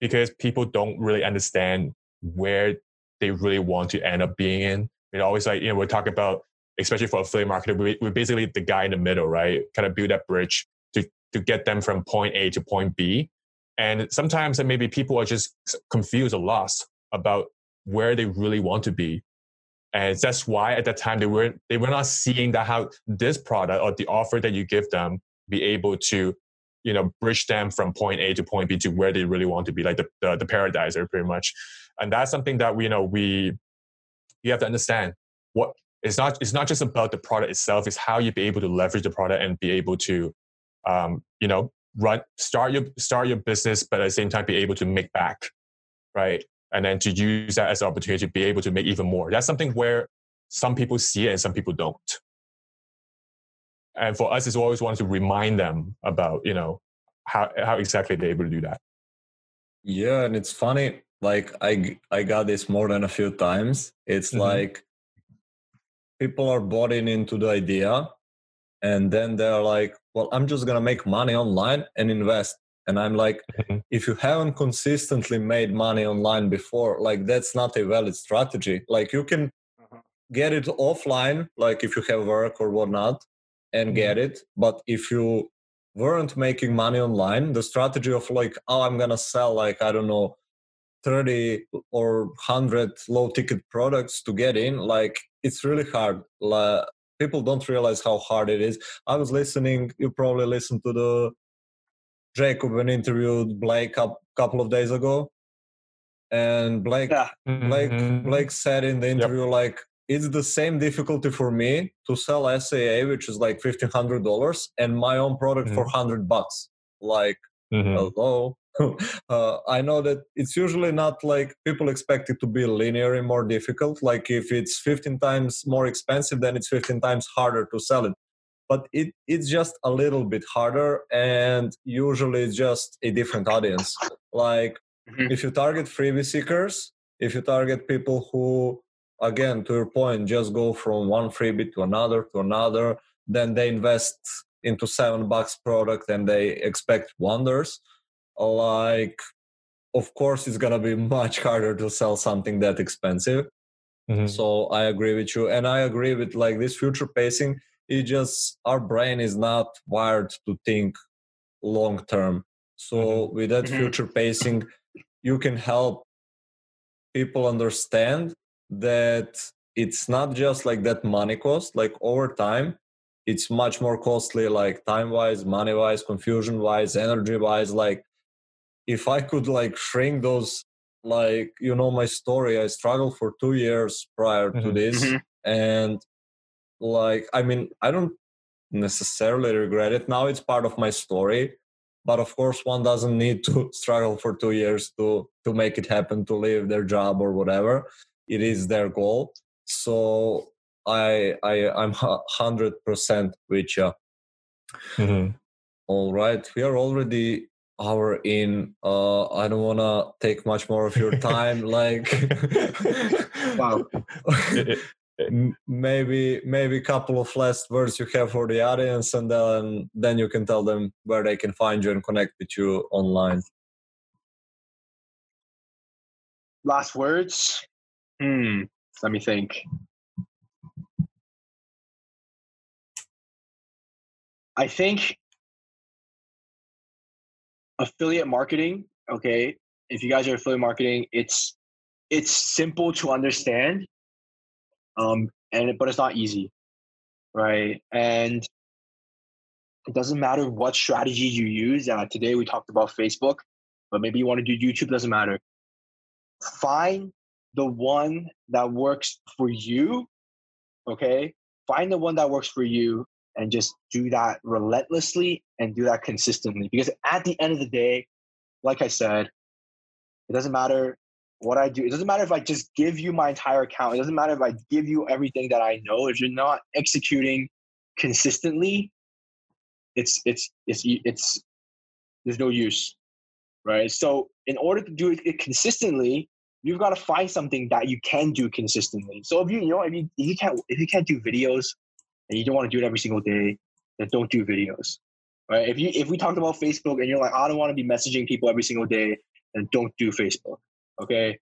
because people don't really understand where they really want to end up being in. Know always like you know we're talking about especially for affiliate marketing we're basically the guy in the middle right? Kind of build that bridge to to get them from point a to point b. And sometimes maybe people are just confused or lost about where they really want to be. And that's why at that time they were they were not seeing that how this product or the offer that you give them be able to, you know, bridge them from point A to point B to where they really want to be, like the the, the paradiser pretty much. And that's something that we you know we you have to understand what it's not it's not just about the product itself, it's how you be able to leverage the product and be able to um, you know, run start your start your business, but at the same time be able to make back. Right and then to use that as an opportunity to be able to make even more. That's something where some people see it and some people don't. And for us, it's always wanted to remind them about, you know, how, how exactly they're able to do that. Yeah, and it's funny. Like I I got this more than a few times. It's mm-hmm. like people are bought in into the idea and then they're like, well, I'm just gonna make money online and invest. And I'm like, mm-hmm. if you haven't consistently made money online before, like that's not a valid strategy. Like you can uh-huh. get it offline, like if you have work or whatnot, and mm-hmm. get it. But if you weren't making money online, the strategy of like, oh, I'm gonna sell like I don't know, 30 or 100 low ticket products to get in, like it's really hard. Like, people don't realize how hard it is. I was listening, you probably listened to the Jacob and interviewed Blake a couple of days ago, and Blake yeah. Blake mm-hmm. Blake said in the interview yep. like it's the same difficulty for me to sell SAA, which is like fifteen hundred dollars, and my own product mm-hmm. for hundred bucks. Like, mm-hmm. hello. *laughs* uh, I know that it's usually not like people expect it to be linear and more difficult. Like if it's 15 times more expensive, then it's 15 times harder to sell it but it, it's just a little bit harder and usually it's just a different audience like mm-hmm. if you target freebie seekers if you target people who again to your point just go from one freebie to another to another then they invest into seven bucks product and they expect wonders like of course it's going to be *laughs* much harder to sell something that expensive mm-hmm. so i agree with you and i agree with like this future pacing it just our brain is not wired to think long term so mm-hmm. with that mm-hmm. future pacing you can help people understand that it's not just like that money cost like over time it's much more costly like time wise money wise confusion wise energy wise like if i could like shrink those like you know my story i struggled for two years prior mm-hmm. to this mm-hmm. and like i mean i don't necessarily regret it now it's part of my story but of course one doesn't need to *laughs* struggle for two years to to make it happen to leave their job or whatever it is their goal. So i i i'm 100% with you mm-hmm. all right we are already hour in. Uh i don't want to take much more of your time *laughs* like wow. Maybe maybe a couple of last words you have for the audience and then then you can tell them where they can find you and connect with you online. Last words hmm let me think i think affiliate marketing okay if you guys are affiliate marketing it's it's simple to understand um, and but it's not easy, right? And it doesn't matter what strategy you use. Uh, today we talked about Facebook, but maybe you want to do YouTube. Doesn't matter. Find the one that works for you. Okay, find the one that works for you, and just do that relentlessly and do that consistently. Because at the end of the day, like I said, it doesn't matter what I do. It doesn't matter if I just give you my entire account. It doesn't matter if I give you everything that I know. If you're not executing consistently, it's it's it's it's there's no use, right? So in order to do it consistently, you've got to find something that you can do consistently. So if you you know if you, if you can't if you can't do videos and you don't want to do it every single day, then don't do videos. Right? If you if we talked about Facebook and you're like, I don't want to be messaging people every single day, then don't do Facebook. Okay?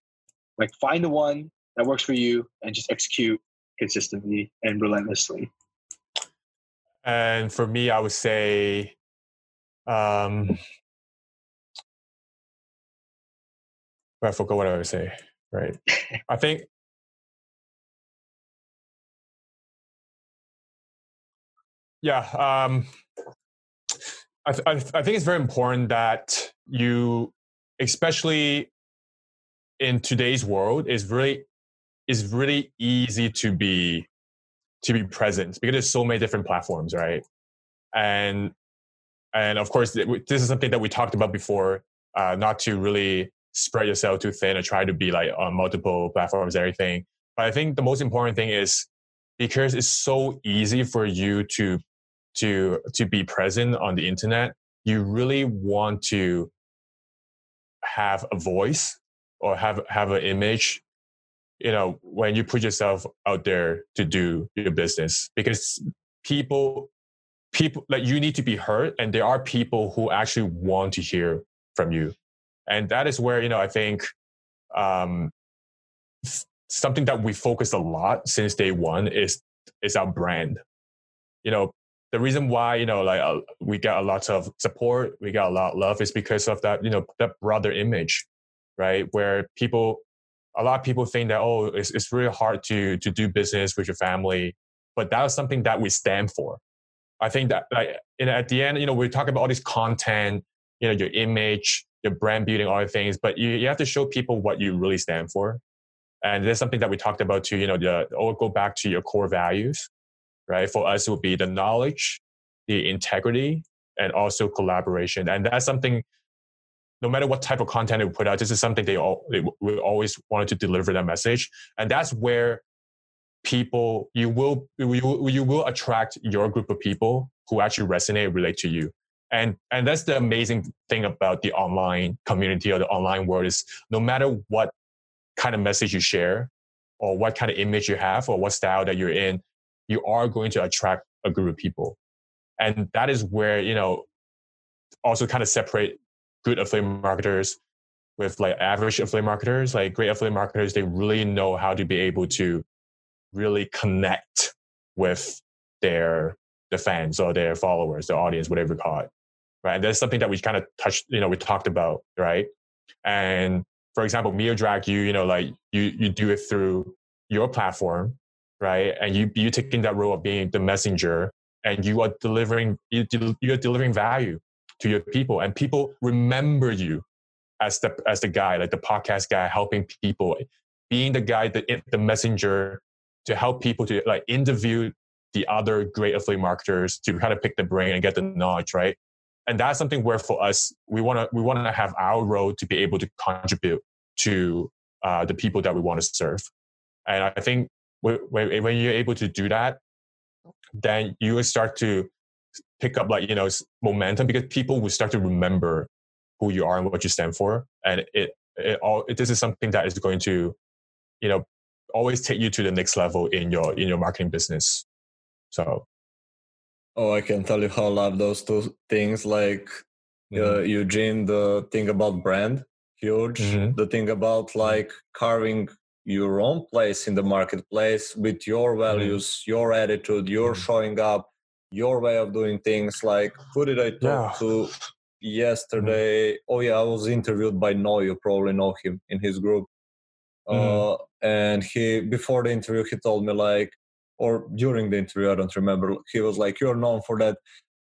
Like find the one that works for you and just execute consistently and relentlessly. And for me, I would say um I forgot what I would say. Right. I think yeah um, I, th- I, think it's very important that you especially in today's world is really is really easy to be to be present because there's so many different platforms right and and of course this is something that we talked about before uh, not to really spread yourself too thin or try to be like on multiple platforms everything. But I think the most important thing is because it's so easy for you to to to be present on the internet, you really want to have a voice or have have an image you know when you put yourself out there to do your business because people people like you need to be heard and there are people who actually want to hear from you and that is where you know i think um, something that we focus a lot since day one is is our brand. You know the reason why you know like uh, we get a lot of support we got a lot of love is because of that you know that broader image right? Where people a lot of people think that oh it's, it's really hard to to do business with your family but that is something that we stand for. I think that like you know, at the end you know we talk about all this content you know your image your brand building, all the things, but you, you have to show people what you really stand for. And there's something that we talked about too, you know, the, or oh, go back to your core values, right? For us, it would be the knowledge, the integrity, and also collaboration. And that's something, no matter what type of content we put out, this is something they, all, they we always wanted to deliver that message. And that's where people, you will, you, you will attract your group of people who actually resonate, relate to you and and that's the amazing thing about the online community or the online world is no matter what kind of message you share or what kind of image you have or what style that you're in you are going to attract a group of people. And that is where you know also kind of separate good affiliate marketers with like average affiliate marketers like great affiliate marketers they really know how to be able to really connect with their the fans or their followers, their audience, whatever you call it right? And that's something that we kind of touched, you know, we talked about, right? And for example, Miodrag, you, you know, like you you do it through your platform, right? And you you taking that role of being the messenger, and you are delivering you you're delivering value to your people, and people remember you as the as the guy, like the podcast guy, helping people, being the guy, the the messenger to help people to like interview the other great affiliate marketers to kind of pick the brain and get the knowledge, right? And that's something where for us we want to we want to have our role to be able to contribute to uh, the people that we want to serve. And i think when, you're able to do that then you start to pick up like you know momentum because people will start to remember who you are and what you stand for. And it, it all it, this is something that is going to you know always take you to the next level in your in your marketing business. So Oh, I can tell you how I love those two things. Like uh, mm-hmm. uh, Eugene, the thing about brand, huge. Mm-hmm. The thing about like carving your own place in the marketplace with your mm-hmm. values, mm-hmm. your attitude, your mm-hmm. showing up, your way of doing things. Like who did I talk yeah. to yesterday? Mm-hmm. Oh yeah, I was interviewed by No. You probably know him in his group. Uh, and he before the interview he told me like or during the interview, I don't remember. He was like, "You're known for that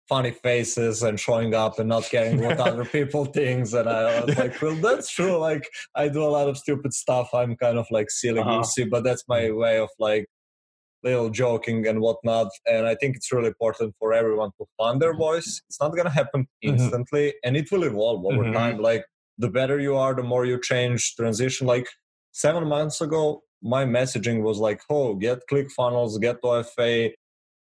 funny faces and showing up and not caring what *laughs* other people think." And I was like, "Well, that's true. Like, I do a lot of stupid stuff. I'm kind of like silly uh-huh. goosey, but that's my way of like." little joking and whatnot and i think it's really important for everyone to find their voice it's not going to happen mm-hmm. instantly mm-hmm. and it will evolve over mm-hmm. time like the better you are the more you change transition like seven months ago my messaging was like, oh, get ClickFunnels, get OFA.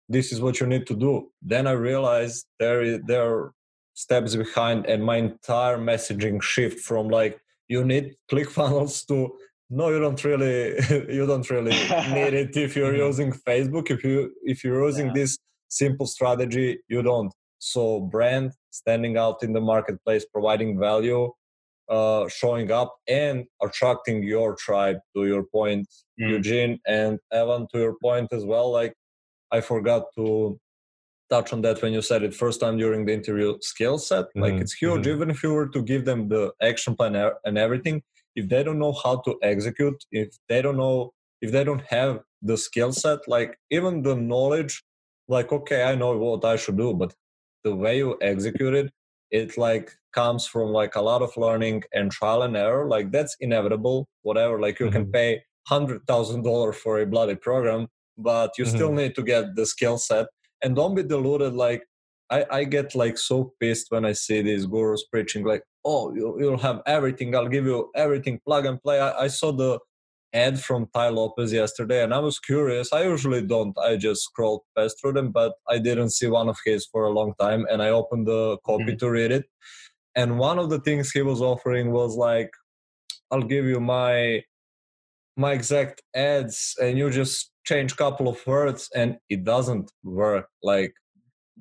This is what you need to do. Then I realized there, there are steps behind and my entire messaging shift from like you need ClickFunnels *laughs* to no you don't really *laughs* you don't really need it if you're *laughs* mm-hmm. using facebook if you if you're using yeah. this simple strategy you don't so brand standing out in the marketplace providing value uh, showing up and attracting your tribe to your point mm. eugene and evan to your point as well like i forgot to touch on that when you said it first time during the interview skill set mm-hmm. like it's huge mm-hmm. even if you were to give them the action plan and everything if they don't know how to execute if they don't know if they don't have the skill set like even the knowledge like okay i know what i should do but the way you execute it it like comes from like a lot of learning and trial and error like that's inevitable whatever like you mm-hmm. can pay hundred thousand dollars for a bloody program but you mm-hmm. still need to get the skill set and don't be deluded like I, I get like so pissed when I see these gurus preaching like, oh, you'll, you'll have everything. I'll give you everything, plug and play. I, I saw the ad from Tai Lopez yesterday and I was curious. I usually don't. I just scrolled past through them, but I didn't see one of his for a long time and I opened the copy mm-hmm. to read it. And one of the things he was offering was like, I'll give you my my exact ads and you just change couple of words and it doesn't work like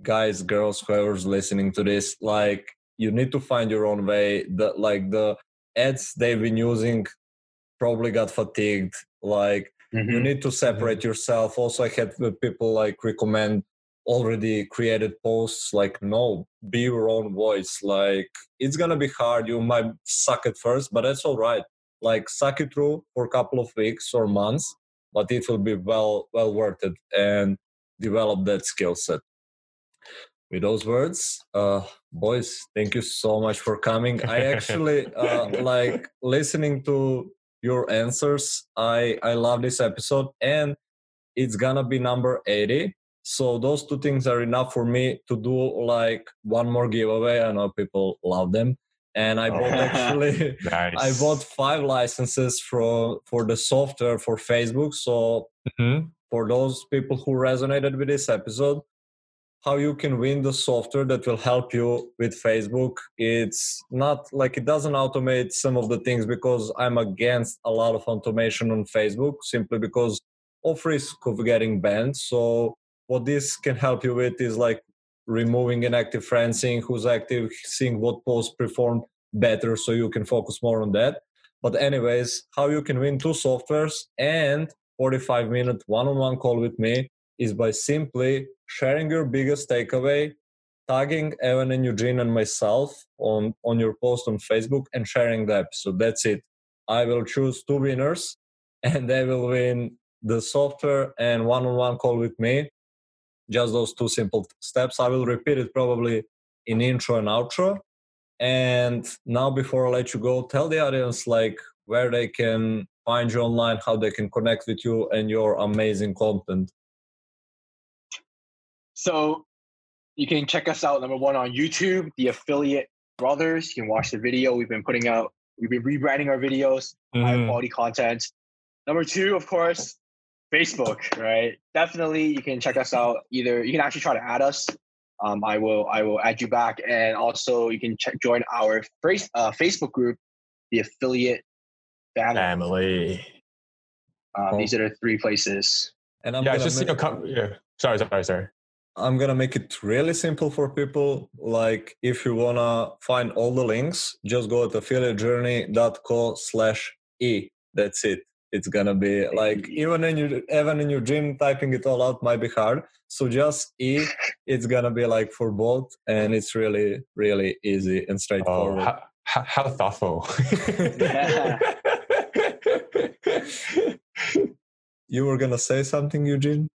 guys girls whoever's listening to this like you need to find your own way that like the ads they've been using probably got fatigued like mm-hmm. you need to separate mm-hmm. yourself also i had people like recommend already created posts like no be your own voice like it's gonna be hard you might suck at first but that's all right like suck it through for a couple of weeks or months but it will be well well worth it and develop that skill set. With those words uh boys thank you so much for coming. I actually *laughs* uh like listening to your answers i i love this episode and it's gonna be number 80 so those two things are enough for me to do like one more giveaway i know people love them and i bought *laughs* actually nice. *laughs* i bought five licenses for for the software for facebook so mm-hmm. for those people who resonated with this episode how you can win the software that will help you with Facebook. It's not like it doesn't automate some of the things because I'm against a lot of automation on Facebook simply because of risk of getting banned. So what this can help you with is like removing inactive friends, seeing who's active, seeing what posts perform better so you can focus more on that. But anyways, how you can win two softwares and 45 minute one-on-one call with me is by simply sharing your biggest takeaway, tagging Evan and Eugene and myself on, on your post on Facebook and sharing the episode. That's it. I will choose two winners *laughs* and they will win the software and one on one call with me. Just those two simple steps. I will repeat it probably in intro and outro. And now, before I let you go, tell the audience like where they can find you online, how they can connect with you and your amazing content. So you can check us out number one on YouTube, the Affiliate Brothers. You can watch the video. We've been putting out, we've been rebranding our videos, mm. high mm-hmm. quality content. Number two, of course, Facebook, right? Definitely you can check us out. Either you can actually try to add us. Um, I will I will add you back, and also you can check, join our face, uh, Facebook group, the Affiliate Family. family. Um, oh. These are the three places. And I'm yeah, just make, you know, yeah. Sorry, sorry, sorry. I'm gonna make it really simple for people. Like if you wanna find all the links, just go to affiliatejourney.co slash e. That's it. It's gonna be like *laughs* even in your even in your gym typing it all out might be hard. So just e, it's gonna be like for both, and it's really really easy and straightforward. Oh, how, how thoughtful. *laughs* *laughs* you were gonna say something, Eugene?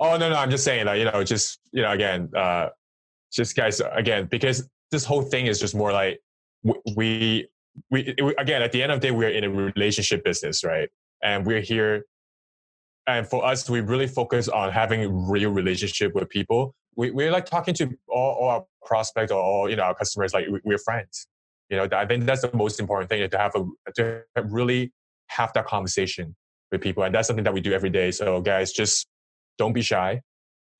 Oh no, no, I'm just saying that you know, just you know, again, uh, just guys, again, because this whole thing is just more like we, we, we again at the end of the day we're in a relationship business, right? And we're here, and for us, we really focus on having real relationship with people. We we're like talking to all, all our prospects or all you know our customers like we're friends. You know, I think that's the most important thing to have a to really have that conversation with people, and that's something that we do every day. So, guys, just don't be shy.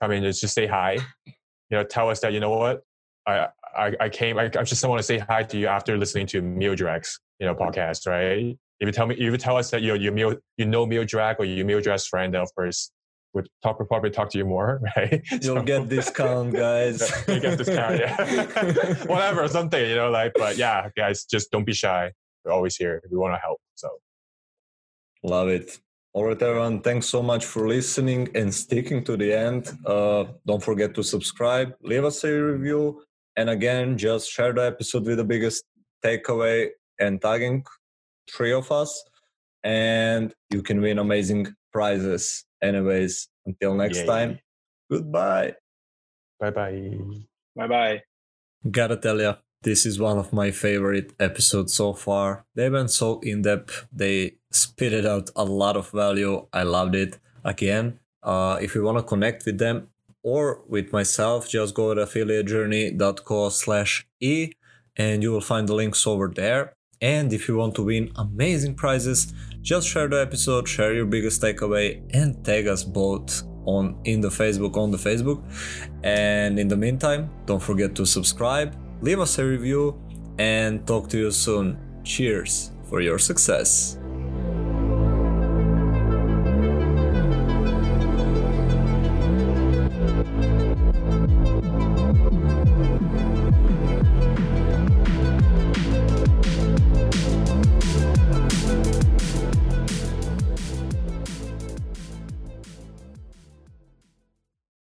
I mean, just, just say hi. You know, tell us that you know what I I, I came. I, I just want to say hi to you after listening to Miodrag's you know podcast, right? If you tell me, if you tell us that you you Mio, you know Meal Miodrag or you Miodrag's friend, then of course would talk probably talk to you more, *laughs* right? You'll so, get discount, guys. *laughs* you get discount, yeah. *laughs* Whatever, something, you know, like. But yeah, guys, just don't be shy. We're always here. We want to help. So love it. All right, everyone. Thanks so much for listening and sticking to the end. Uh, don't forget to subscribe, leave us a review, and again, just share the episode with the biggest takeaway and tagging three of us, and you can win amazing prizes. Anyways, until next Yay. time, goodbye. Bye bye. Bye bye. Gotta tell ya, this is one of my favorite episodes so far. They went so in depth, they spitted out a lot of value. I loved it. Again, uh, if you want to connect with them or with myself, just go to affiliatejourney.co slash e and you will find the links over there. And if you want to win amazing prizes, just share the episode, share your biggest takeaway, and tag us both on in the Facebook on the Facebook. And in the meantime, don't forget to subscribe, leave us a review, and talk to you soon. Cheers for your success.